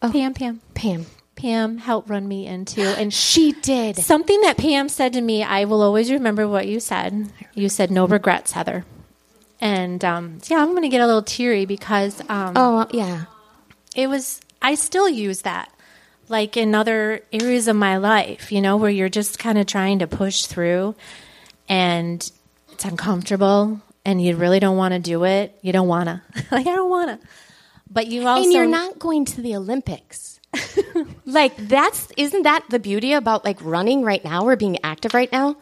Oh. Pam, Pam, Pam. Pam helped run me into. And She did. something that Pam said to me, I will always remember what you said. You said, no regrets, Heather. And um, yeah, I'm going to get a little teary because um, Oh, yeah. it was, I still use that like in other areas of my life, you know, where you're just kind of trying to push through and it's uncomfortable and you really don't want to do it. You don't want to. <laughs> like, I don't want to. But you also. and you're not going to the Olympics. <laughs> like that's isn't that the beauty about like running right now or being active right now?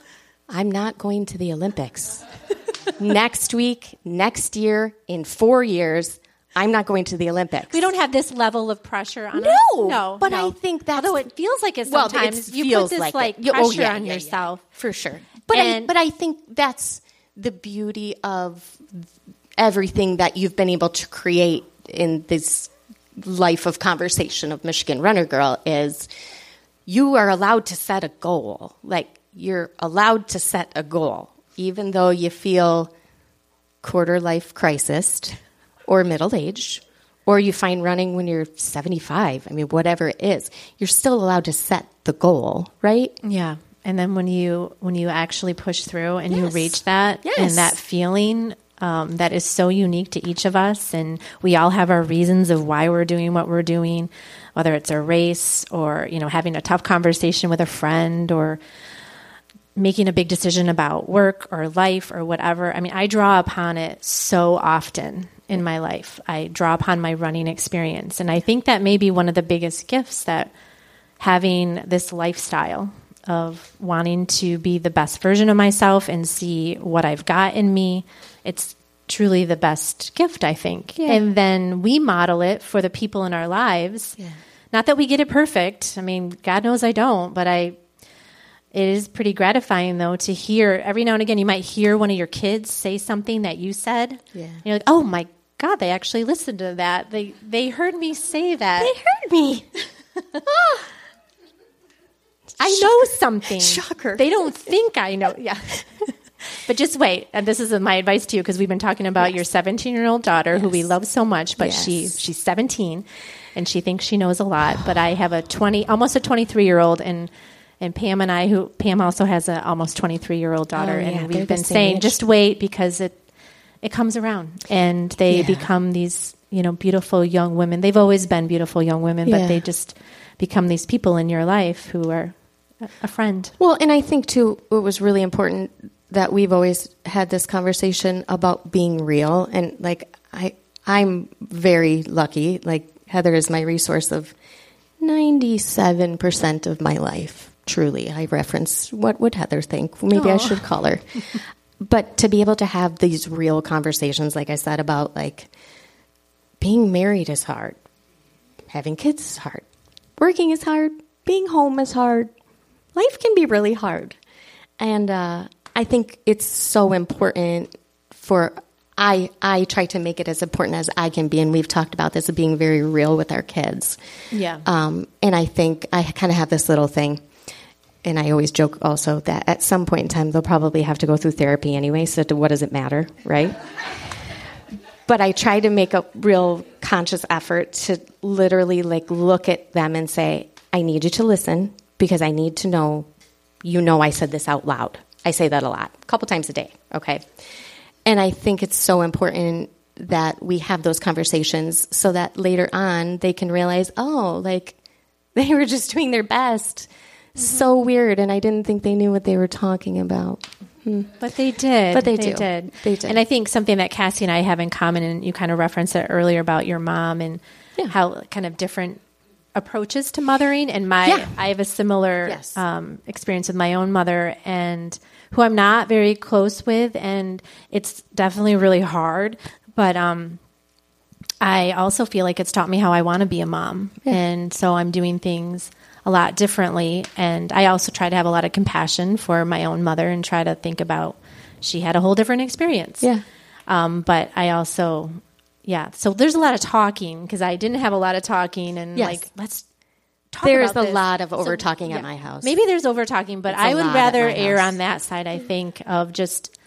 I'm not going to the Olympics. <laughs> next week, next year, in 4 years, I'm not going to the Olympics. We don't have this level of pressure on No, us. No, but no. I think that's- although it feels like it Well, it sometimes. you feels put this like like, oh, pressure oh, yeah, on yeah, yeah. yourself. for sure. But I, but I think that's the beauty of everything that you've been able to create in this life of conversation of Michigan Runner Girl is you are allowed to set a goal. Like you're allowed to set a goal, even though you feel quarter life crisis or middle aged, or you find running when you're 75. I mean, whatever it is, you're still allowed to set the goal, right? Yeah. And then when you when you actually push through and you reach that Yes. and that feeling um, that is so unique to each of us, and we all have our reasons of why we're doing what we're doing, whether it's a race or you know having a tough conversation with a friend or making a big decision about work or life or whatever. I mean, I draw upon it so often in my life. I draw upon my running experience, and I think that may be one of the biggest gifts that having this lifestyle of wanting to be the best version of myself and see what I've got in me. It's truly the best gift, I think. Yeah. And then we model it for the people in our lives. Yeah. Not that we get it perfect. I mean, God knows I don't, but I it is pretty gratifying though to hear every now and again you might hear one of your kids say something that you said. Yeah. You're like, "Oh my God, they actually listened to that. They they heard me say that. They heard me. <laughs> Ah. I know something. Shocker. They don't think I know. Yeah. <laughs> but just wait. And this is my advice to you because we've been talking about your 17 year old daughter who we love so much, but she she's 17 and she thinks she knows a lot. But I have a 20, almost a 23 year old and and Pam and I, who Pam also has a almost 23 year old daughter, Oh, yeah, and we've been saying age. just wait because it it comes around and they Yeah. become these you know beautiful young women. They've always been beautiful young women, Yeah. but they just become these people in your life who are a- friend. Well, and I think too, it was really important that we've always had this conversation about being real. And like, I, I'm very lucky. Like, Heather is my resource of 97% of my life. Truly, I reference what would Heather think? Maybe I should call her. <laughs> but to be able to have these real conversations, like I said, about like being married is hard, having kids is hard, working is hard, being home is hard. Life can be really hard. And uh, I think it's so important for I I try to make it as important as I can be, and we've talked about this of being very real with our kids. Yeah. Um, and I think I kind of have this little thing, and I always joke also that at some point in time they'll probably have to go through therapy anyway. So to what does it matter, right? <laughs> but I try to make a real conscious effort to literally like look at them and say, I need you to listen because I need to know you know I said this out loud. I say that a lot, a couple times a day, okay? And I think it's so important that we have those conversations so that later on they can realize, oh, like <laughs> they were just doing their best. So mm-hmm. weird, and I didn't think they knew what they were talking about. Hmm. But they did. But they do. did. They did. And I think something that Cassie and I have in common, and you kind of referenced it earlier about your mom and Yeah. how kind of different approaches to mothering. And my, Yeah. I have a similar Yes. um, experience with my own mother, and who I'm not very close with, and it's definitely really hard. But um, I also feel like it's taught me how I want to be a mom. And so I'm doing things a lot differently. And I also try to have a lot of compassion for my own mother and try to think about she had a whole different experience. Yeah. Um, but I also, yeah. So there's a lot of talking because I didn't have a lot of talking and Yes. like, let's talk There's about a this. lot of over talking yeah. at my house. Maybe there's over talking, but It's I would rather err on that side, I think, of just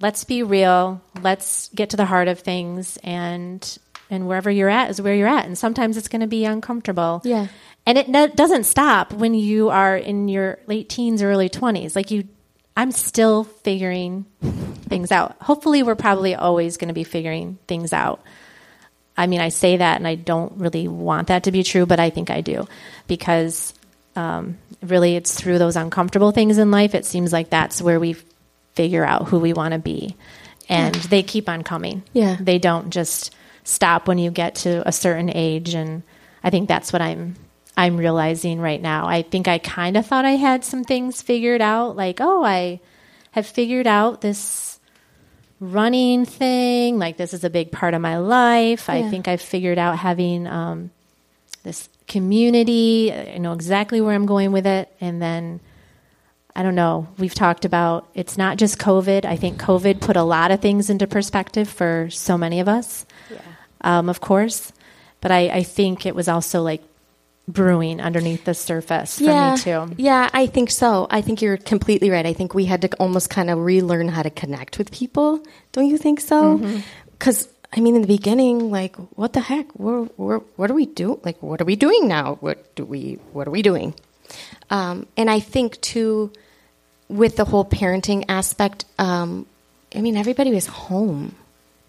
let's be real. Let's get to the heart of things and and wherever you're at is where you're at. And sometimes it's going to be uncomfortable. Yeah. And it no, doesn't stop when you are in your late teens or early 20s. Like you I'm still figuring things out. Hopefully we're probably always going to be figuring things out. I mean, I say that and I don't really want that to be true, but I think I do because um, really it's through those uncomfortable things in life. It seems like that's where we figure out who we want to be. And yeah. they keep on coming. Yeah. They don't just stop when you get to a certain age. And I think that's what I'm I'm realizing right now. I think I kind of thought I had some things figured out, like, oh, I have figured out this running thing. Like, this is a big part of my life. Yeah. I think I've figured out having um, this community. I know exactly where I'm going with it. And then, I don't know, we've talked about it's not just COVID. I think COVID put a lot of things into perspective for so many of us, yeah. um, of course. But I, I think it was also like brewing underneath the surface for yeah, me too. Yeah, I think so. I think you're completely right. I think we had to almost kind of relearn how to connect with people. Don't you think so? Because mm-hmm. I mean, in the beginning, like, what the heck? We're, we're, what are we doing? Like, what are we doing now? What do we? What are we doing? Um, and I think too, with the whole parenting aspect, um, I mean, everybody was home.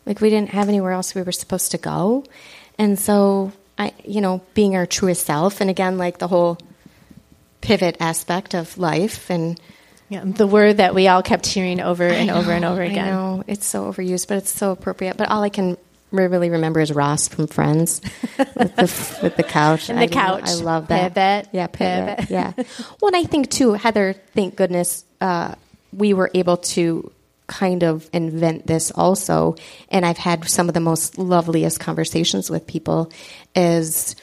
Like, we didn't have anywhere else we were supposed to go, and so I, you know, being our truest self, and again, like the whole pivot aspect of life and. Yeah, the word that we all kept hearing over and know, over and over again. I know it's so overused, but it's so appropriate. But all I can really remember is Ross from Friends <laughs> with the with the couch and the I couch. I love that. Pivot. Yeah, pivot. pivot. Yeah. well, and I think too, Heather. Thank goodness uh, we were able to kind of invent this also. And I've had some of the most loveliest conversations with people is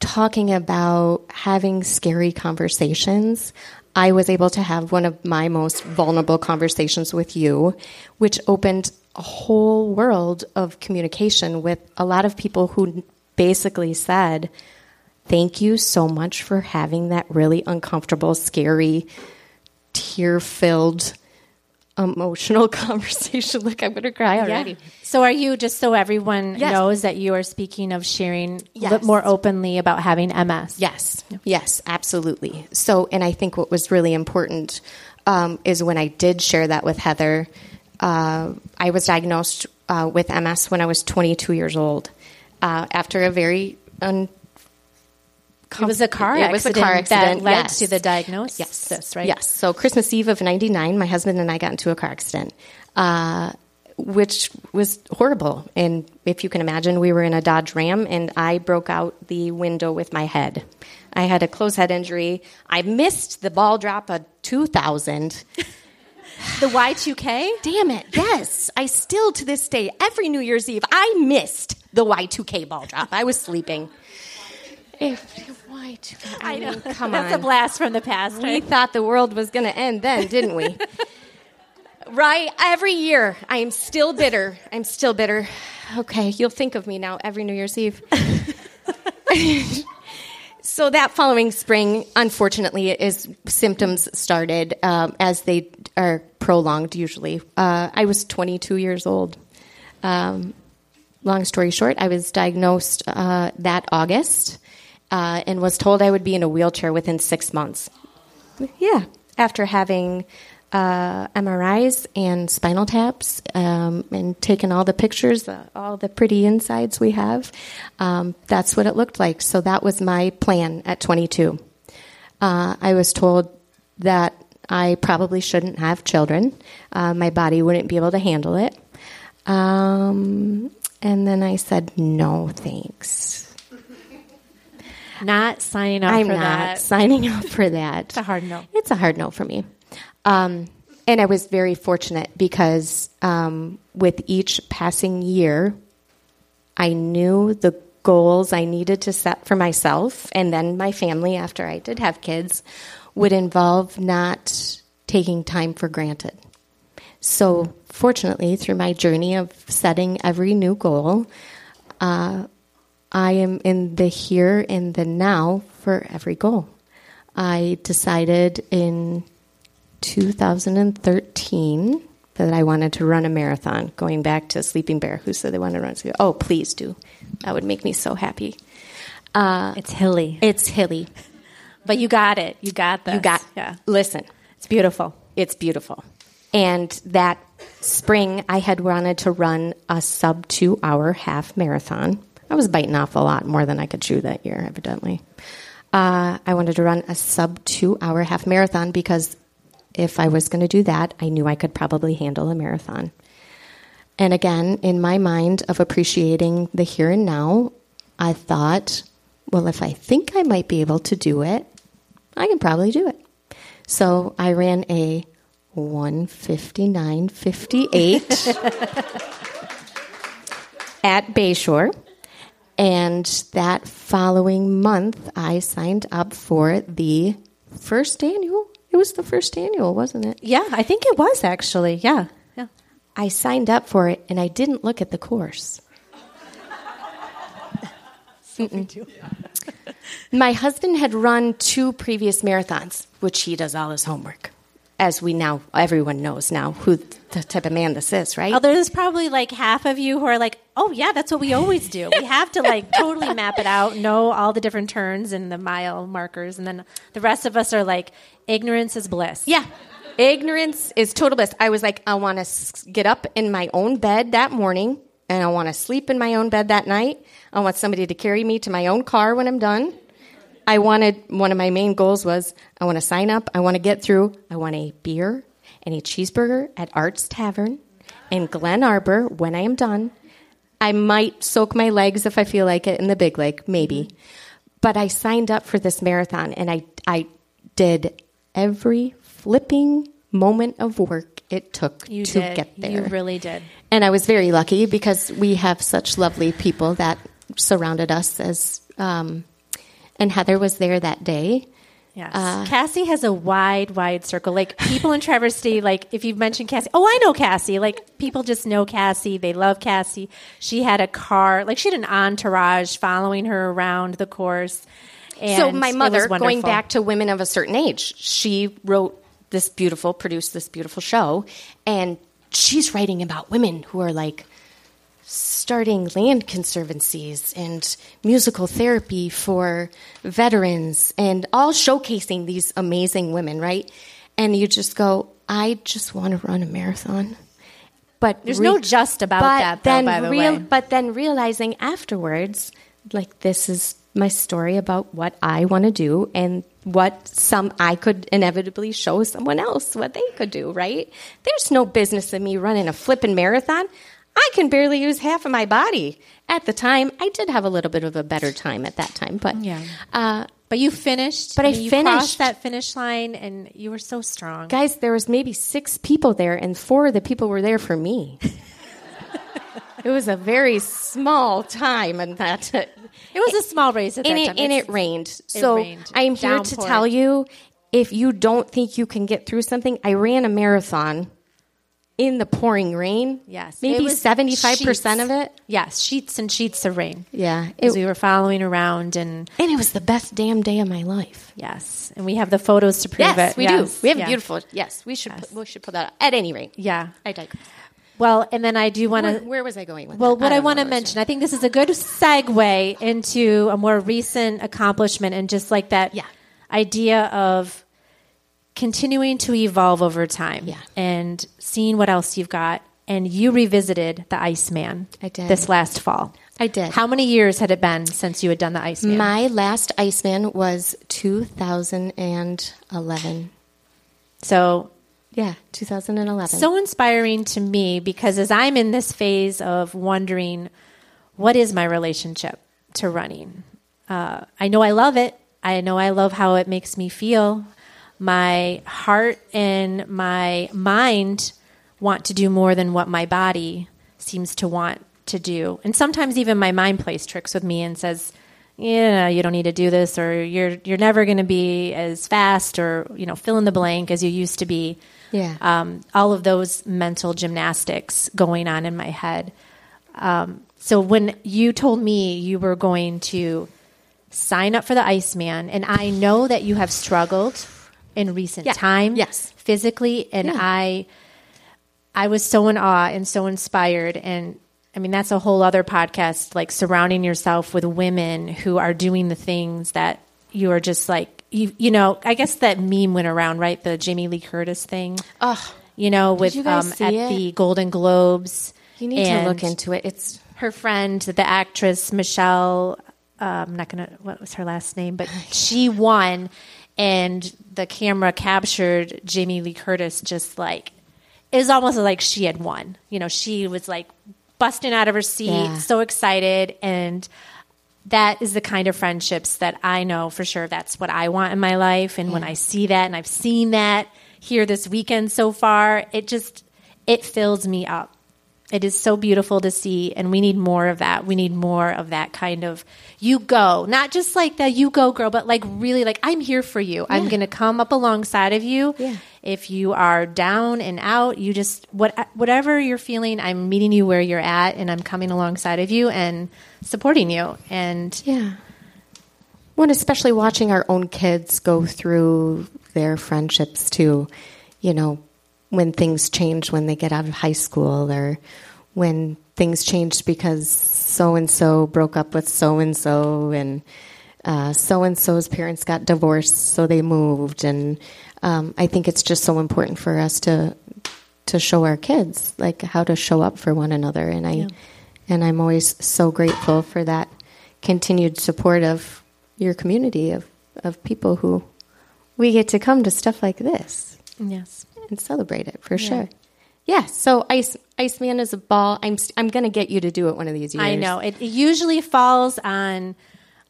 talking about having scary conversations. I was able to have one of my most vulnerable conversations with you, which opened a whole world of communication with a lot of people who basically said, Thank you so much for having that really uncomfortable, scary, tear filled emotional <laughs> conversation. Look, I'm going to cry already. Yeah. So, are you just so everyone yes. knows that you are speaking of sharing yes. a bit more openly about having MS? Yes, yes, absolutely. So, and I think what was really important um, is when I did share that with Heather. Uh, I was diagnosed uh, with MS when I was 22 years old. Uh, after a very un- it was a car. It was a car accident that led yes. to the diagnosis. Yes, right. Yes. So Christmas Eve of '99, my husband and I got into a car accident, uh, which was horrible. And if you can imagine, we were in a Dodge Ram, and I broke out the window with my head. I had a closed head injury. I missed the ball drop of 2000. <laughs> The Y2K? Damn it. Yes. I still, to this day, every New Year's Eve, I missed the Y2K ball drop. I was sleeping. If, I, I know. Mean, come on. That's on. a blast from the past. We thought the world was going to end then, didn't we? <laughs> right? Every year, I am still bitter. I'm still bitter. Okay, you'll think of me now every New Year's Eve. <laughs> so that following spring, unfortunately, is symptoms started um, as they are prolonged. Usually, uh, I was 22 years old. Um, long story short, I was diagnosed uh, that August uh, and was told I would be in a wheelchair within six months. Yeah, after having uh, MRIs and spinal taps um, and taken all the pictures, uh, all the pretty insides we have, um, that's what it looked like. So that was my plan at 22. Uh, I was told that I probably shouldn't have children. Uh, my body wouldn't be able to handle it. Um, and then I said, no, thanks not signing up I'm for not that. signing up for that. it's a hard no. It's a hard no for me. Um, and I was very fortunate because um, with each passing year, I knew the goals I needed to set for myself and then my family after I did have kids would involve not taking time for granted. So, fortunately, through my journey of setting every new goal, uh, I am in the here and the now for every goal. I decided in 2013, that I wanted to run a marathon, going back to Sleeping Bear, who said they wanted to run. So, oh, please do. That would make me so happy. Uh, It's hilly, it's hilly. but you got it. You got this. You got, yeah. listen, It's beautiful. it's beautiful. And that spring, I had wanted to run a sub two hour half marathon. I was biting off a lot more than I could chew that year, evidently. Uh, I wanted to run a sub two hour half marathon because if I was going to do that, I knew I could probably handle a marathon. And again, in my mind of appreciating the here and now, I thought, well, if I think I might be able to do it, I can probably do it. So I ran a 159.58 <laughs> at Bayshore. And that following month, I signed up for the first annual. It was the first annual, wasn't it? Yeah, I think it was actually. Yeah. Yeah. I signed up for it and I didn't look at the course. <laughs> My husband had run two previous marathons, which he does all his homework. As we now, everyone knows now who the type of man this is, right? Oh, there's probably like half of you who are like, oh, yeah, that's what we always do. We have to like totally map it out, know all the different turns and the mile markers. And then the rest of us are like, ignorance is bliss. Yeah. Ignorance is total bliss. I was like, I want to get up in my own bed that morning and I want to sleep in my own bed that night. I want somebody to carry me to my own car when I'm done. I wanted, one of my main goals was I want to sign up, I want to get through, I want a beer and a cheeseburger at Arts Tavern in Glen Arbor when I am done. I might soak my legs if I feel like it in the big lake, maybe. But I signed up for this marathon and I, I did every flipping moment of work it took You to did. get there. You really did. And I was very lucky because we have such lovely people that surrounded us as um, and Heather was there that day. Yes. Uh, Cassie has a wide, wide circle. Like people in Traverse City, like if you've mentioned Cassie, oh, I know Cassie. Like people just know Cassie. They love Cassie. She had a car, like she had an entourage following her around the course. And so my mother, going back to women of a certain age, she wrote this beautiful, produced this beautiful show, and she's writing about women who are like starting land conservancies and musical therapy for veterans and all showcasing these amazing women, right? And you just go, I just want to run a marathon. But There's no just about that, though, by the real, way. But then realizing afterwards, like this is my story about what I want to do and what some I could inevitably show someone else what they could do, right? There's no business in me running a flipping marathon. I can barely use half of my body. At the time, I did have a little bit of a better time at that time, but Yeah. uh, But you finished. But I mean, finished. crossed that finish line, and you were so strong. guys, there was maybe six people there, and four of the people were there for me. <laughs> it was a very small time, and that It was a small race at that and it, time. and It's- it rained. So rained. I am here to tell you if you don't think you can get through something, I ran a marathon in the pouring rain. Yes, Maybe 75% of it. Yes, sheets and sheets of rain. Yeah. As It, we were following around, and and it was the best damn day of my life. yes, and we have the photos to prove Yes, it. we Yes, we do. We have yeah. beautiful. Yes, we should. Put, we should put that. Up. At any rate, Yeah. I digress. Well, and then I do want to. where was I going with Well, that? what I, don't want to where mention, I think this is a good segue into a more recent accomplishment and just like that Yeah. idea of continuing to evolve over time Yeah. and seeing what else you've got. And you revisited the Iceman I did. this last fall. I did. How many years had it been since you had done the Iceman? My last Iceman was 2011. so Yeah, 2011. so inspiring to me because as I'm in this phase of wondering what is my relationship to running, uh, I know I love it. I know I love how it makes me feel. My heart and my mind want to do more than what my body seems to want to do. And sometimes even my mind plays tricks with me and says, yeah, you don't need to do this, or you're you're never going to be as fast, or you know, fill in the blank as you used to be Yeah. um, all of those mental gymnastics going on in my head. Um, so when you told me you were going to sign up for the Iceman, and I know that you have struggled in recent Yeah. time, Yes. physically, and Yeah. I. I was so in awe and so inspired. And I mean, that's a whole other podcast, like surrounding yourself with women who are doing the things that you are just like, you, you know, I guess that meme went around, right? The Jamie Lee Curtis thing. Oh, you know, with you um, at it? the Golden Globes. you need to look into it. It's her friend, the actress Michelle. Uh, I'm not gonna. What was her last name? But <sighs> she won, and the camera captured Jamie Lee Curtis just like it was almost like she had won. You know, she was like busting out of her seat, Yeah. so excited, and that is the kind of friendships that I know for sure that's what I want in my life. And when I see that, and I've seen that here this weekend so far, it just it fills me up. It is so beautiful to see, and we need more of that. We need more of that kind of you go, not just like the you go girl, but like really like I'm here for you. I'm going to come up alongside of you. Yeah. If you are down and out, you just what whatever you're feeling, I'm meeting you where you're at, and I'm coming alongside of you and supporting you. And Yeah. Well, especially watching our own kids go through their friendships too. You know, when things change when they get out of high school or when things changed because so and so broke up with so and so and so and so's parents got divorced, so they moved. And um, I think it's just so important for us to to show our kids like how to show up for one another. And I and I'm always so grateful for that continued support of your community of of people who we get to come to stuff like this yes, and celebrate it for sure. Yeah. So Ice Iceman is a ball. I'm I'm gonna get you to do it one of these years. I know it, it usually falls on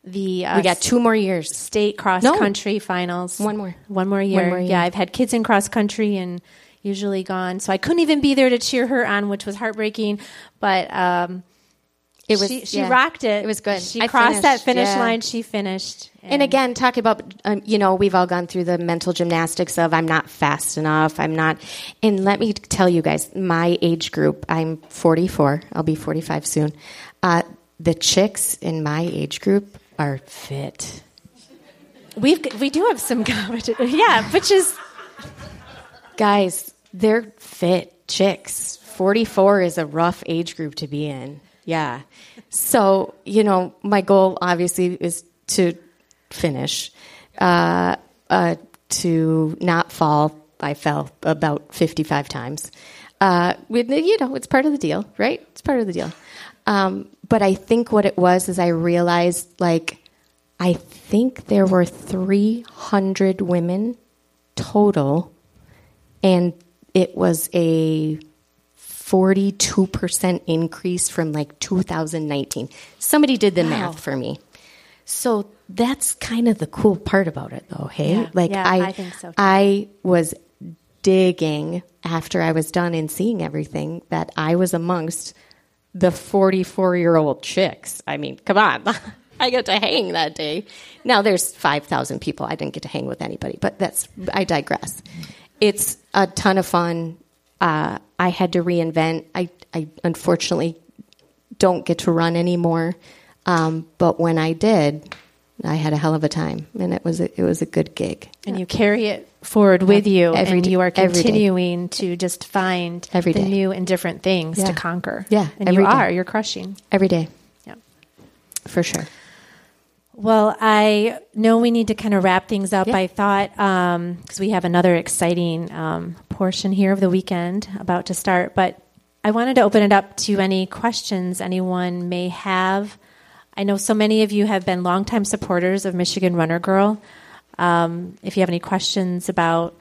the uh, We got two more years. state cross No. country finals. One more. One more year. One more year. Yeah, I've had kids in cross country and usually gone. So I couldn't even be there to cheer her on, which was heartbreaking. But um, It was she, she yeah. rocked it. It was good. She I crossed that finish yeah. line. She finished. And again, talking about, um, you know, we've all gone through the mental gymnastics of I'm not fast enough. I'm not. And let me tell you guys, my age group, I'm 44. I'll be 45 soon. Uh, the chicks in my age group are fit. we've we do have some <laughs> competition. Yeah, which is Guys, they're fit chicks. 44 is a rough age group to be in. Yeah. So, you know, my goal obviously is to finish, uh, uh, to not fall. I fell about 55 times. Uh, with, you know, it's part of the deal, right? It's part of the deal. Um, but I think what it was is I realized, like, I think there were 300 women total and it was a 42% increase from like 2019. Somebody did the math for me. So that's kind of the cool part about it though, hey? Yeah. Like Yeah, I I think so. I was digging after I was done and seeing everything that I was amongst the 44 year old chicks. I mean, come on. <laughs> I got to hang that day. Now there's 5,000 people. I didn't get to hang with anybody, but that's, I digress. It's a ton of fun. Uh, I had to reinvent. I, I unfortunately don't get to run anymore. Um, but when I did, I had a hell of a time and it was a, it was a good gig. and you carry it forward with you, Every and day- you are continuing to just find Every the day. new and different things Yeah. to conquer. Yeah, and every you day. are. You're crushing. Every day, Yeah. for sure. Well, I know we need to kind of wrap things up. Yeah. I thought because we have another exciting um, portion here of the weekend about to start, but I wanted to open it up to any questions anyone may have. I know so many of you have been longtime supporters of Michigan Runner Girl. Um, if you have any questions about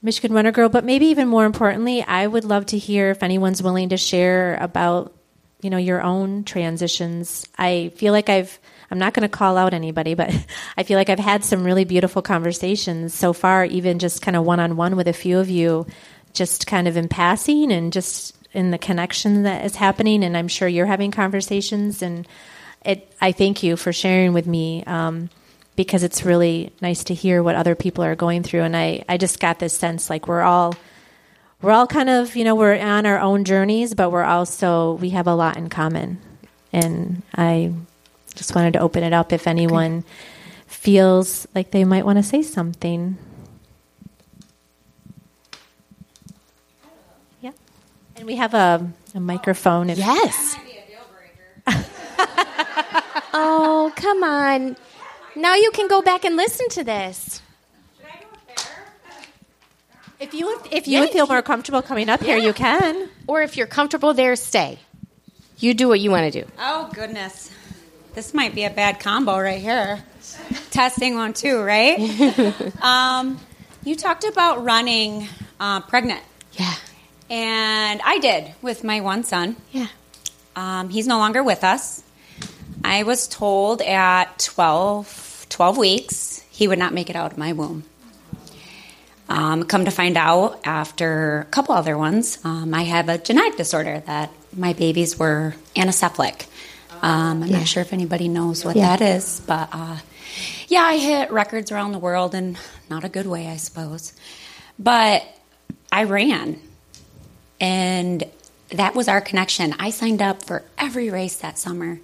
Michigan Runner Girl, but maybe even more importantly, I would love to hear if anyone's willing to share about you know your own transitions. I feel like I've I'm not going to call out anybody, but <laughs> I feel like I've had some really beautiful conversations so far, even just kind of one on one with a few of you, just kind of in passing and just in the connection that is happening. And I'm sure you're having conversations, and it. I thank you for sharing with me. Um, because it's really nice to hear what other people are going through and I, I just got this sense like we're all we're all kind of you know we're on our own journeys but we're also we have a lot in common and i just wanted to open it up if anyone feels like they might want to say something yeah And we have a, a microphone. If Yes. <laughs> oh, come on. Now you can go back and listen to this. If you would, if you would feel more comfortable coming up here, you can. Or if you're comfortable there, stay. You do what you want to do. Oh, goodness. This might be a bad combo right here. Testing one, two, right? <laughs> um, you talked about running uh, pregnant, Yeah. and I did with my one son. Yeah. Um, he's no longer with us. I was told at 12, 12 weeks he would not make it out of my womb. Um, come to find out, after a couple other ones, um, I have a genetic disorder that my babies were anencephalic. Um, I'm Yeah. not sure if anybody knows what Yeah. that is, but uh, yeah, I hit records around the world in not a good way, I suppose. But I ran, and that was our connection. I signed up for every race that summer,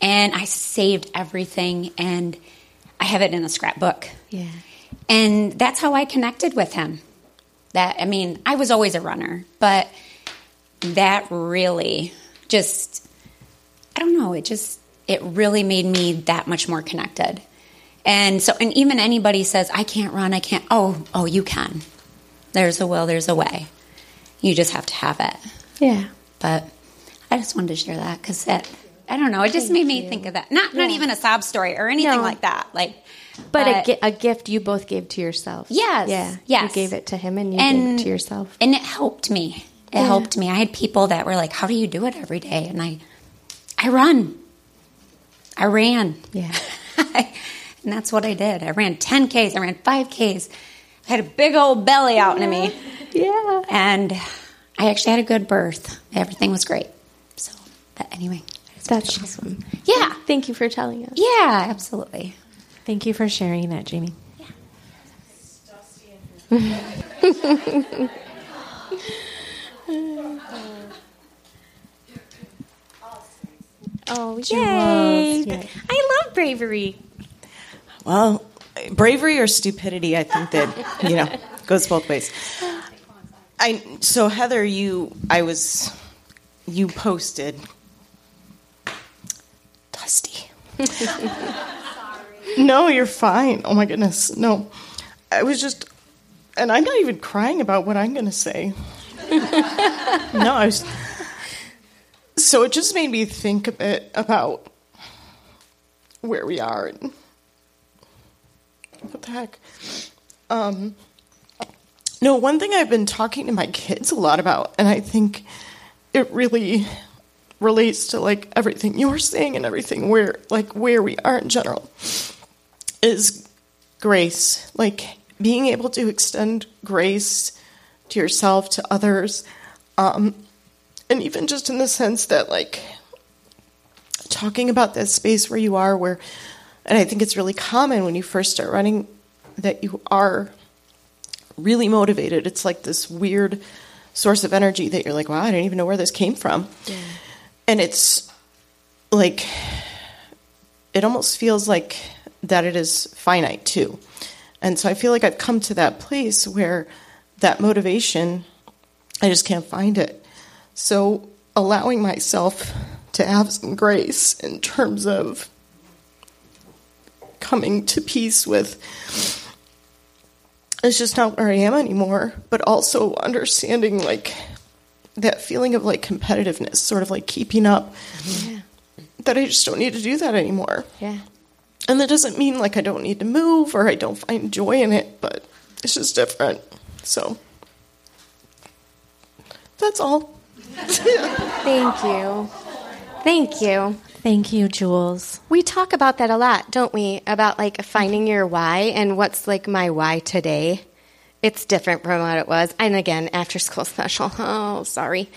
and I saved everything, and I have it in a scrapbook. Yeah. And that's how I connected with him. That I mean, I was always a runner, but that really just I don't know, it just it really made me that much more connected. And so and even anybody says I can't run, I can't. Oh, oh, you can. There's a will, there's a way. You just have to have it. Yeah. But I just wanted to share that cuz it I don't know, it just made me think of that. Not not even a sob story or anything No. like that. Like But, a, a gift you both gave to yourself. Yes, Yeah. yes. You gave it to him and you gave it to yourself. And it helped me. It helped me. I had people that were like, "How do you do it every day?" And I, I run. I ran. Yeah. <laughs> and that's what I did. I ran 10 Ks. I ran 5 Ks. I had a big old belly out in me. Yeah. And I actually had a good birth. Everything was great. So, but anyway. That's awesome. Yeah. Thank you for telling us. Yeah, absolutely. Thank you for sharing that, Jamie. <laughs> <laughs> Oh, Yay. yay. I love bravery. Well, bravery or stupidity, I think that you know <laughs> goes both ways. I so Heather, you I was you posted Dusty. <laughs> no, you're fine. Oh my goodness, no. I was just, and I'm not even crying about what I'm going to say. <laughs> no, I was. So it just made me think a bit about where we are and what the heck? Um, no, one thing I've been talking to my kids a lot about, and I think it really relates to like everything you're saying and everything where like where we are in general is grace. Like being able to extend grace to yourself, to others, um, and even just in the sense that like talking about that space where you are where and I think it's really common when you first start running that you are really motivated. It's like this weird source of energy that you're like, wow, I didn't even know where this came from. And it's like, it almost feels like that it is finite too. And so I feel like I've come to that place where that motivation, I just can't find it. So allowing myself to have some grace in terms of coming to peace with it's just not where I am anymore, but also understanding like that feeling of like competitiveness, sort of like keeping up. That I just don't need to do that anymore. Yeah. And that doesn't mean like I don't need to move or I don't find joy in it, but it's just different. So that's all. Thank you. Thank you. Thank you, Jules. We talk about that a lot, don't we? About like finding your why and what's like my why today. It's different from what it was. And again, after school <laughs> special. Oh, sorry.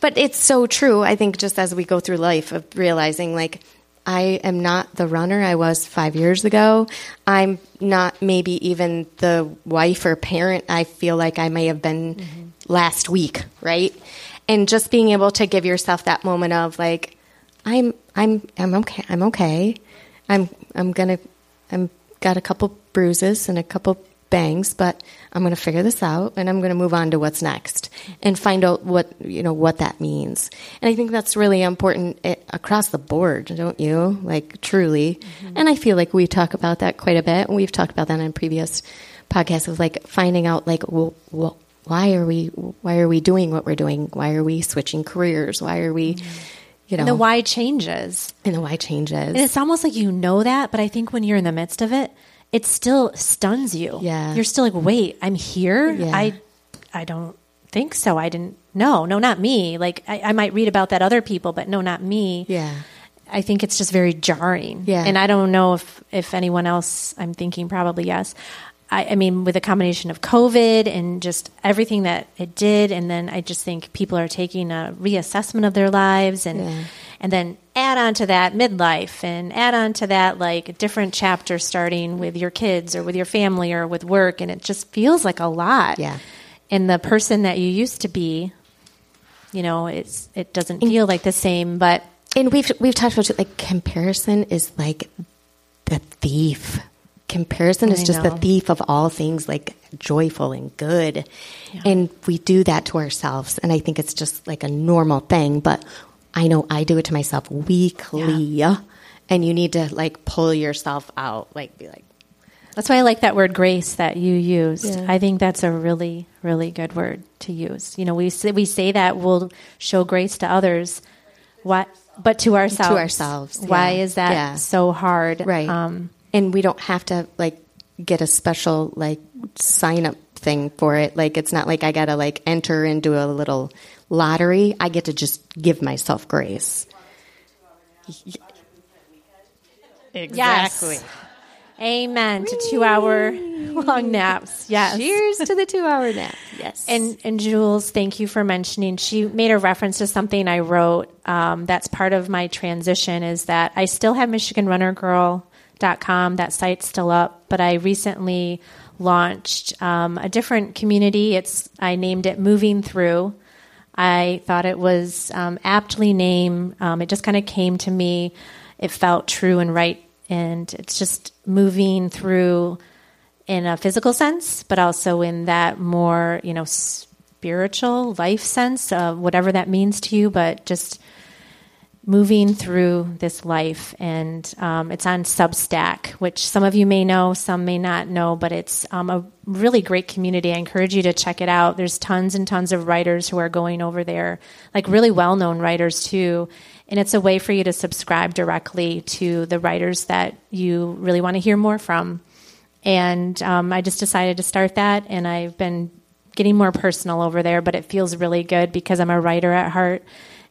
But it's so true. I think just as we go through life of realizing like I am not the runner I was 5 years ago. I'm not maybe even the wife or parent I feel like I may have been mm-hmm. last week, right? And just being able to give yourself that moment of like I'm I'm I'm okay. I'm okay. I'm I'm gonna I'm got a couple bruises and a couple bangs, but I'm to figure this out and I'm to move on to what's next and find out what, you know, what that means. And I think that's really important eh, across the board, don't you? Like truly. Mm-hmm. And I feel like we talk about that quite a bit. We've talked about that in previous podcasts of like finding out like, well, well why are we, why are we doing what we're doing? Why are we switching careers? Why are we, you know, and the why changes and the why changes. And it's almost like you know that, but I think when you're in the midst of it, it still stuns you. Yeah. You're still like, wait, I'm here? Yeah. I I don't think so. I didn't no, no, not me. Like I, I might read about that other people, but no, not me. Yeah. I think it's just very jarring. Yeah. And I don't know if if anyone else I'm thinking probably yes. I, I mean, with a combination of COVID and just everything that it did, and then I just think people are taking a reassessment of their lives and Yeah. and then add on to that midlife and add on to that like a different chapter starting with your kids or with your family or with work and it just feels like a lot Yeah. and the person that you used to be you know it's it doesn't feel like the same but And we've we've talked about it, like comparison is like the thief. Comparison is I just the thief of all things like joyful and good. And we do that to ourselves and I think it's just like a normal thing, but I know I do it to myself weekly. And you need to like pull yourself out, like be like that's why I like that word grace that you used. Yeah. I think that's a really, really good word to use. You know, we say, we say that we'll show grace to others, what, but to ourselves. ourselves, Why yeah. is that Yeah. so hard? Right. Um, and we don't have to like get a special like sign up thing for it. Like it's not like I gotta like enter into a little lottery. I get to just give myself grace. Yes. Amen to two hour long naps. Yes. Cheers to the two hour nap. Yes. And and Jules, thank you for mentioning. She made a reference to something I wrote. Um, that's part of my transition. Is that I still have MichiganRunnerGirl.com. That site's still up, but I recently launched um, a different community. It's I named it Moving Through. I thought it was um, aptly named. Um, it just kind of came to me. It felt true and right, and it's just moving through in a physical sense, but also in that more, you know, spiritual life sense of whatever that means to you, but just moving through this life. And um, it's on Substack, which some of you may know, some may not know, but it's um, a really great community. I encourage you to check it out. There's tons and tons of writers who are going over there, like really well known writers too. And it's a way for you to subscribe directly to the writers that you really want to hear more from. And um, I just decided to start that, and I've been getting more personal over there, but it feels really good because I'm a writer at heart,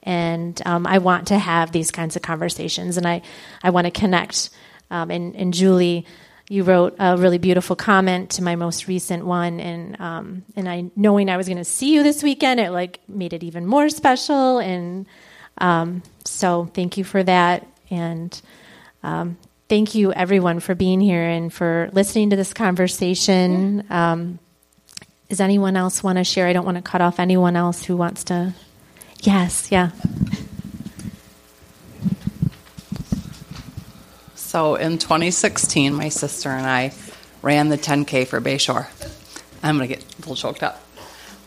and um, I want to have these kinds of conversations, and I, I want to connect. Um, and, and Julie, you wrote a really beautiful comment to my most recent one, and um, and I knowing I was going to see you this weekend, it like made it even more special, and um, so thank you for that, and um, thank you everyone for being here and for listening to this conversation. Um, does anyone else want to share? I don't want to cut off anyone else who wants to. Yes, yeah. So in 2016, my sister and I ran the 10K for Bayshore. I'm going to get a little choked up.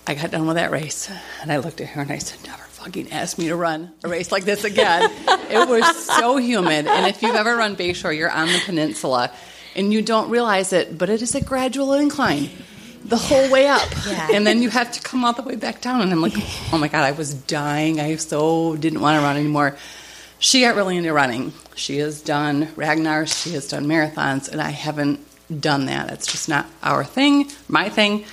I got done with that race, and I looked at her and I said, Never fucking ask me to run a race like this again. <laughs> it was so humid. And if you've ever run Bayshore, you're on the peninsula, and you don't realize it, but it is a gradual incline the whole way up. <laughs> Yeah. And then you have to come all the way back down. And I'm like, <laughs> oh my God, I was dying. I so didn't want to run anymore. She got really into running. She has done Ragnar, she has done marathons, and I haven't done that. It's just not our thing, my thing.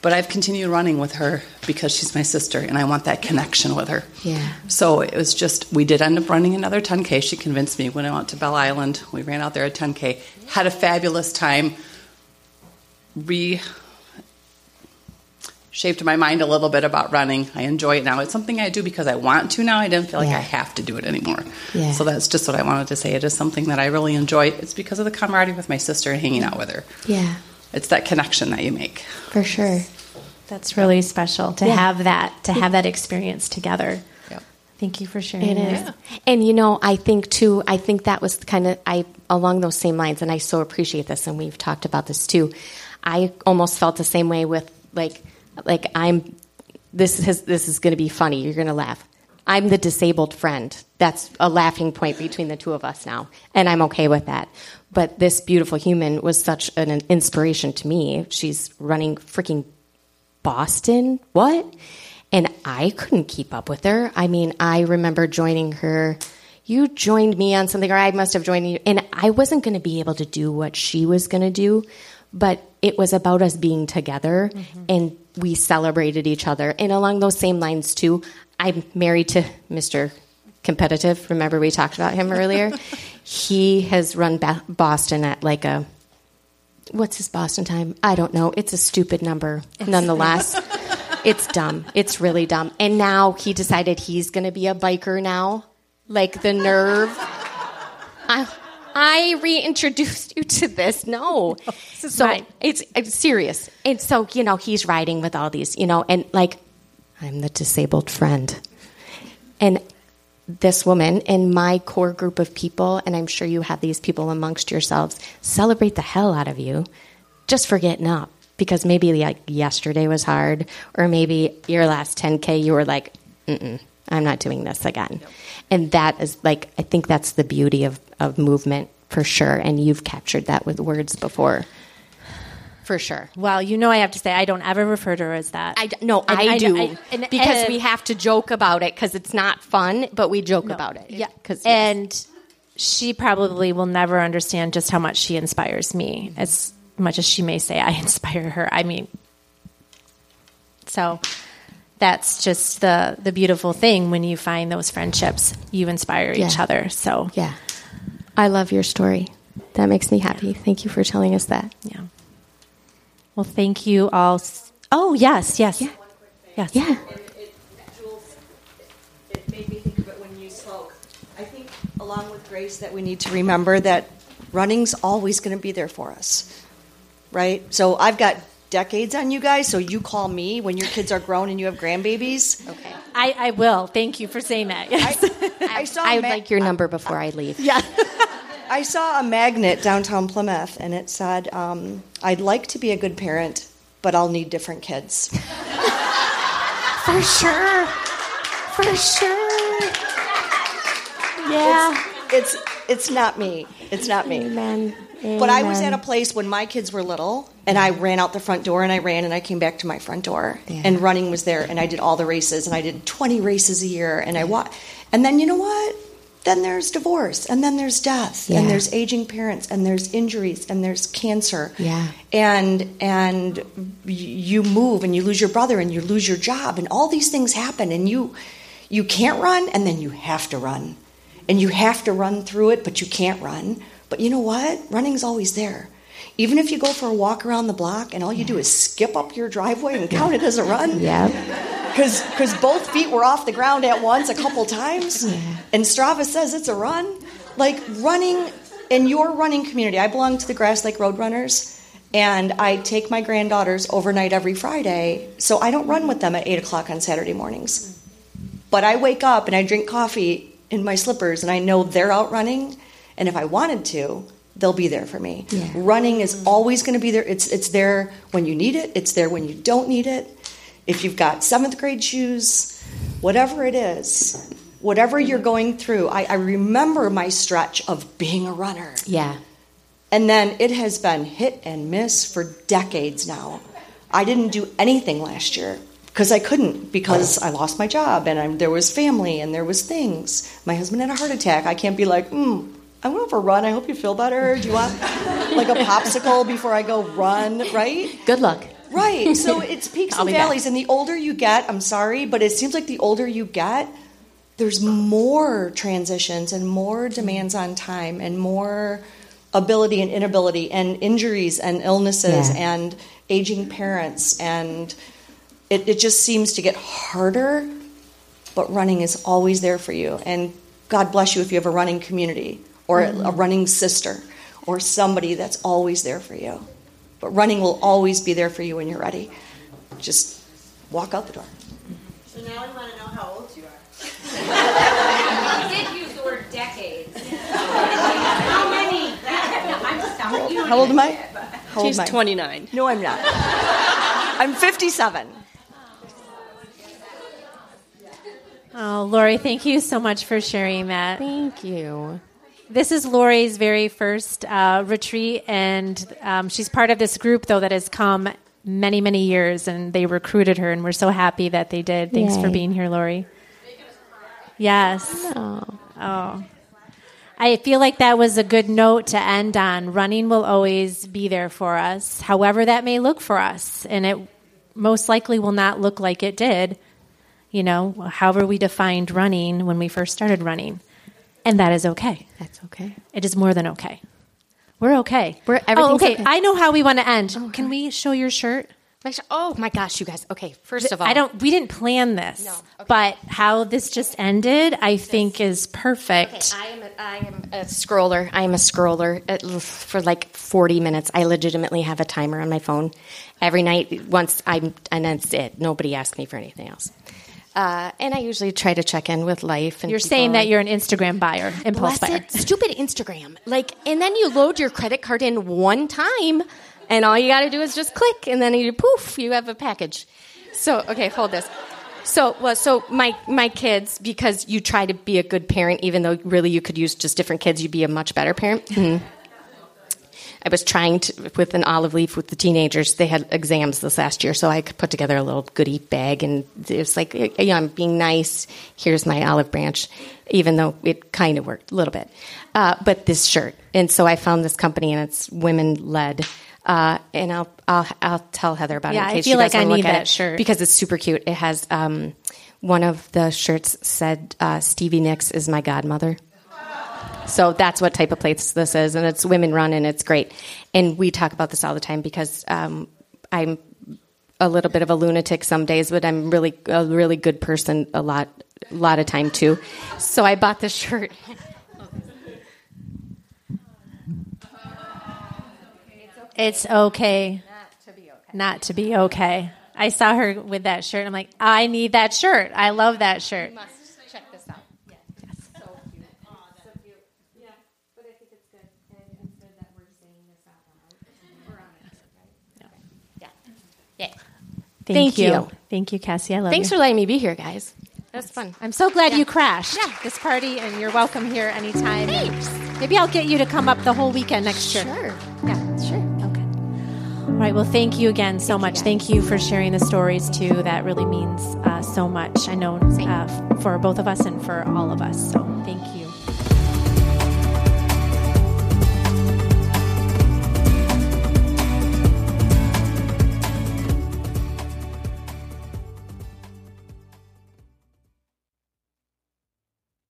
But I've continued running with her because she's my sister and I want that connection with her. Yeah. So it was just, we did end up running another 10K. She convinced me when I went to Bell Island. We ran out there at 10K. Had a fabulous time. Re shaped my mind a little bit about running. I enjoy it now. It's something I do because I want to now. I didn't feel like Yeah. I have to do it anymore. Yeah. So that's just what I wanted to say. It is something that I really enjoy. It's because of the camaraderie with my sister and hanging out with her. Yeah, It's that connection that you make. for sure. That's really special to Yeah. have that to have that experience together. Yep. Thank you for sharing. It that. is. And you know, I think too, I think that was kind of I along those same lines and I so appreciate this and we've talked about this too. I almost felt the same way with like like I'm this has this is going to be funny. You're going to laugh. I'm the disabled friend. That's a laughing point between the two of us now, and I'm okay with that. But this beautiful human was such an inspiration to me. She's running freaking Boston. What? And I couldn't keep up with her. I mean, I remember joining her. You joined me on something, or I must have joined you. And I wasn't going to be able to do what she was going to do, but it was about us being together mm-hmm. and we celebrated each other. And along those same lines, too, I'm married to Mr. Competitive. Remember, we talked about him earlier? <laughs> he has run ba- Boston at like a what's his Boston time? I don't know. It's a stupid number, nonetheless. <laughs> it's dumb. It's really dumb. And now he decided he's going to be a biker now. Like the nerve. <laughs> I, I reintroduced you to this. No. <laughs> This so it's, it's serious. And so, you know, he's riding with all these, you know, and like, I'm the disabled friend. And this woman in my core group of people, and I'm sure you have these people amongst yourselves, celebrate the hell out of you just for getting up. Because maybe like yesterday was hard, or maybe your last 10K, you were like, mm I'm not doing this again. Yep. And that is like, I think that's the beauty of, of movement for sure. And you've captured that with words before for sure. Well, you know, I have to say, I don't ever refer to her as that. I no, and I, I, do I, and, because and, we have to joke about it because it's not fun, but we joke no, about it. Yeah, because and yes. she probably will never understand just how much she inspires me, mm-hmm. as much as she may say I <laughs> inspire her. I mean, so that's just the the beautiful thing when you find those friendships, you inspire yeah. each other. So yeah, I love your story. That makes me happy. Thank you for telling us that. Yeah. Well, thank you all. Oh, yes, yes. Yeah. Yes. Yeah. it made me think of it when you spoke. I think, along with Grace, that we need to remember that running's always going to be there for us, right? So I've got decades on you guys, so you call me when your kids are grown and you have grandbabies. Okay. I, I will. Thank you for saying that. Yes. I, I, <laughs> saw I would ma- like your number before I leave. Yeah. <laughs> I saw a magnet downtown Plymouth, and it said, um, "I'd like to be a good parent, but I'll need different kids." <laughs> For sure. For sure. Yeah. It's, it's it's not me. It's not me. Amen. Amen. But I was at a place when my kids were little, and I ran out the front door, and I ran, and I came back to my front door, yeah. and running was there, and I did all the races, and I did 20 races a year, and I wa- and then you know what? then there's divorce and then there's death yeah. and there's aging parents and there's injuries and there's cancer yeah and and you move and you lose your brother and you lose your job and all these things happen and you you can't run and then you have to run and you have to run through it but you can't run but you know what running's always there even if you go for a walk around the block and all you yeah. do is skip up your driveway and count it as a run yeah because both feet were off the ground at once a couple times. Yeah. And Strava says it's a run. Like running in your running community, I belong to the Grass Lake Roadrunners, and I take my granddaughters overnight every Friday, so I don't run with them at 8 o'clock on Saturday mornings. But I wake up and I drink coffee in my slippers, and I know they're out running, and if I wanted to, they'll be there for me. Yeah. Running is always going to be there. It's, it's there when you need it, it's there when you don't need it if you've got seventh grade shoes, whatever it is, whatever you're going through, I, I remember my stretch of being a runner. Yeah. And then it has been hit and miss for decades now. I didn't do anything last year because I couldn't because I lost my job and I'm, there was family and there was things. My husband had a heart attack. I can't be like, hmm, I went for a run. I hope you feel better. Do you want like a popsicle before I go run? Right? Good luck. Right. So <laughs> it's peaks and valleys. Back. And the older you get, I'm sorry, but it seems like the older you get, there's more transitions and more demands on time and more ability and inability and injuries and illnesses yeah. and aging parents. And it, it just seems to get harder, but running is always there for you. And God bless you if you have a running community or mm-hmm. a running sister or somebody that's always there for you. But running will always be there for you when you're ready. Just walk out the door. So now we want to know how old you are. <laughs> you did use the word decades. how many? I'm just how old am I? How old She's am I? 29. No, I'm not. I'm 57. Oh, Lori, thank you so much for sharing that. Thank you. This is Lori's very first uh, retreat, and um, she's part of this group, though, that has come many, many years, and they recruited her, and we're so happy that they did. Thanks for being here, Lori. Yes. Oh. Oh. I feel like that was a good note to end on. Running will always be there for us, however that may look for us. And it most likely will not look like it did, you know, however we defined running when we first started running. And that is okay. That's okay. It is more than okay. We're okay. We're- oh, okay. okay. I know how we want to end. Oh, Can we show your shirt? Oh my gosh, you guys. Okay, first of all, I don't. We didn't plan this, No. but how this just ended, I think, is perfect. I am a, I am a scroller. I am a scroller at, for like 40 minutes. I legitimately have a timer on my phone every night. Once I'm, and that's it. Nobody asks me for anything else. Uh, and I usually try to check in with life. And You're people. saying that you're an Instagram buyer, impulse buyer. <laughs> Stupid Instagram. Like, and then you load your credit card in one time, and all you got to do is just click, and then you poof, you have a package. So, okay, hold this. So, well, so my my kids, because you try to be a good parent, even though really you could use just different kids, you'd be a much better parent. Mhm. I was trying to with an olive leaf with the teenagers. They had exams this last year, so I could put together a little goodie bag, and it was like, yeah, I'm being nice. Here's my olive branch, even though it kind of worked a little bit. Uh, but this shirt, and so I found this company, and it's women led. Uh, and I'll, I'll I'll tell Heather about Yeah, it. In case feel she like I look need at that it, shirt. because it's super cute. It has um, one of the shirts said uh, Stevie Nicks is my godmother. So that's what type of place this is, and it's women run, and it's great. And we talk about this all the time because um, I'm a little bit of a lunatic some days, but I'm really a really good person a lot, a lot of time too. So I bought this shirt. <laughs> It's okay. Not to be okay. I saw her with that shirt. I'm like, I need that shirt. I love that shirt. Thank, Thank you. you. Thank you, Cassie. I love Thanks you. for letting me be here, guys. That's fun. I'm so glad you crashed this party, and you're welcome here anytime. Thanks. Maybe I'll get you to come up the whole weekend next year. Sure. Yeah, sure. Okay. All right. Well, thank you again so much. Thank you for sharing the stories too. That really means uh, so much. I know uh, for both of us and for all of us. So thank you.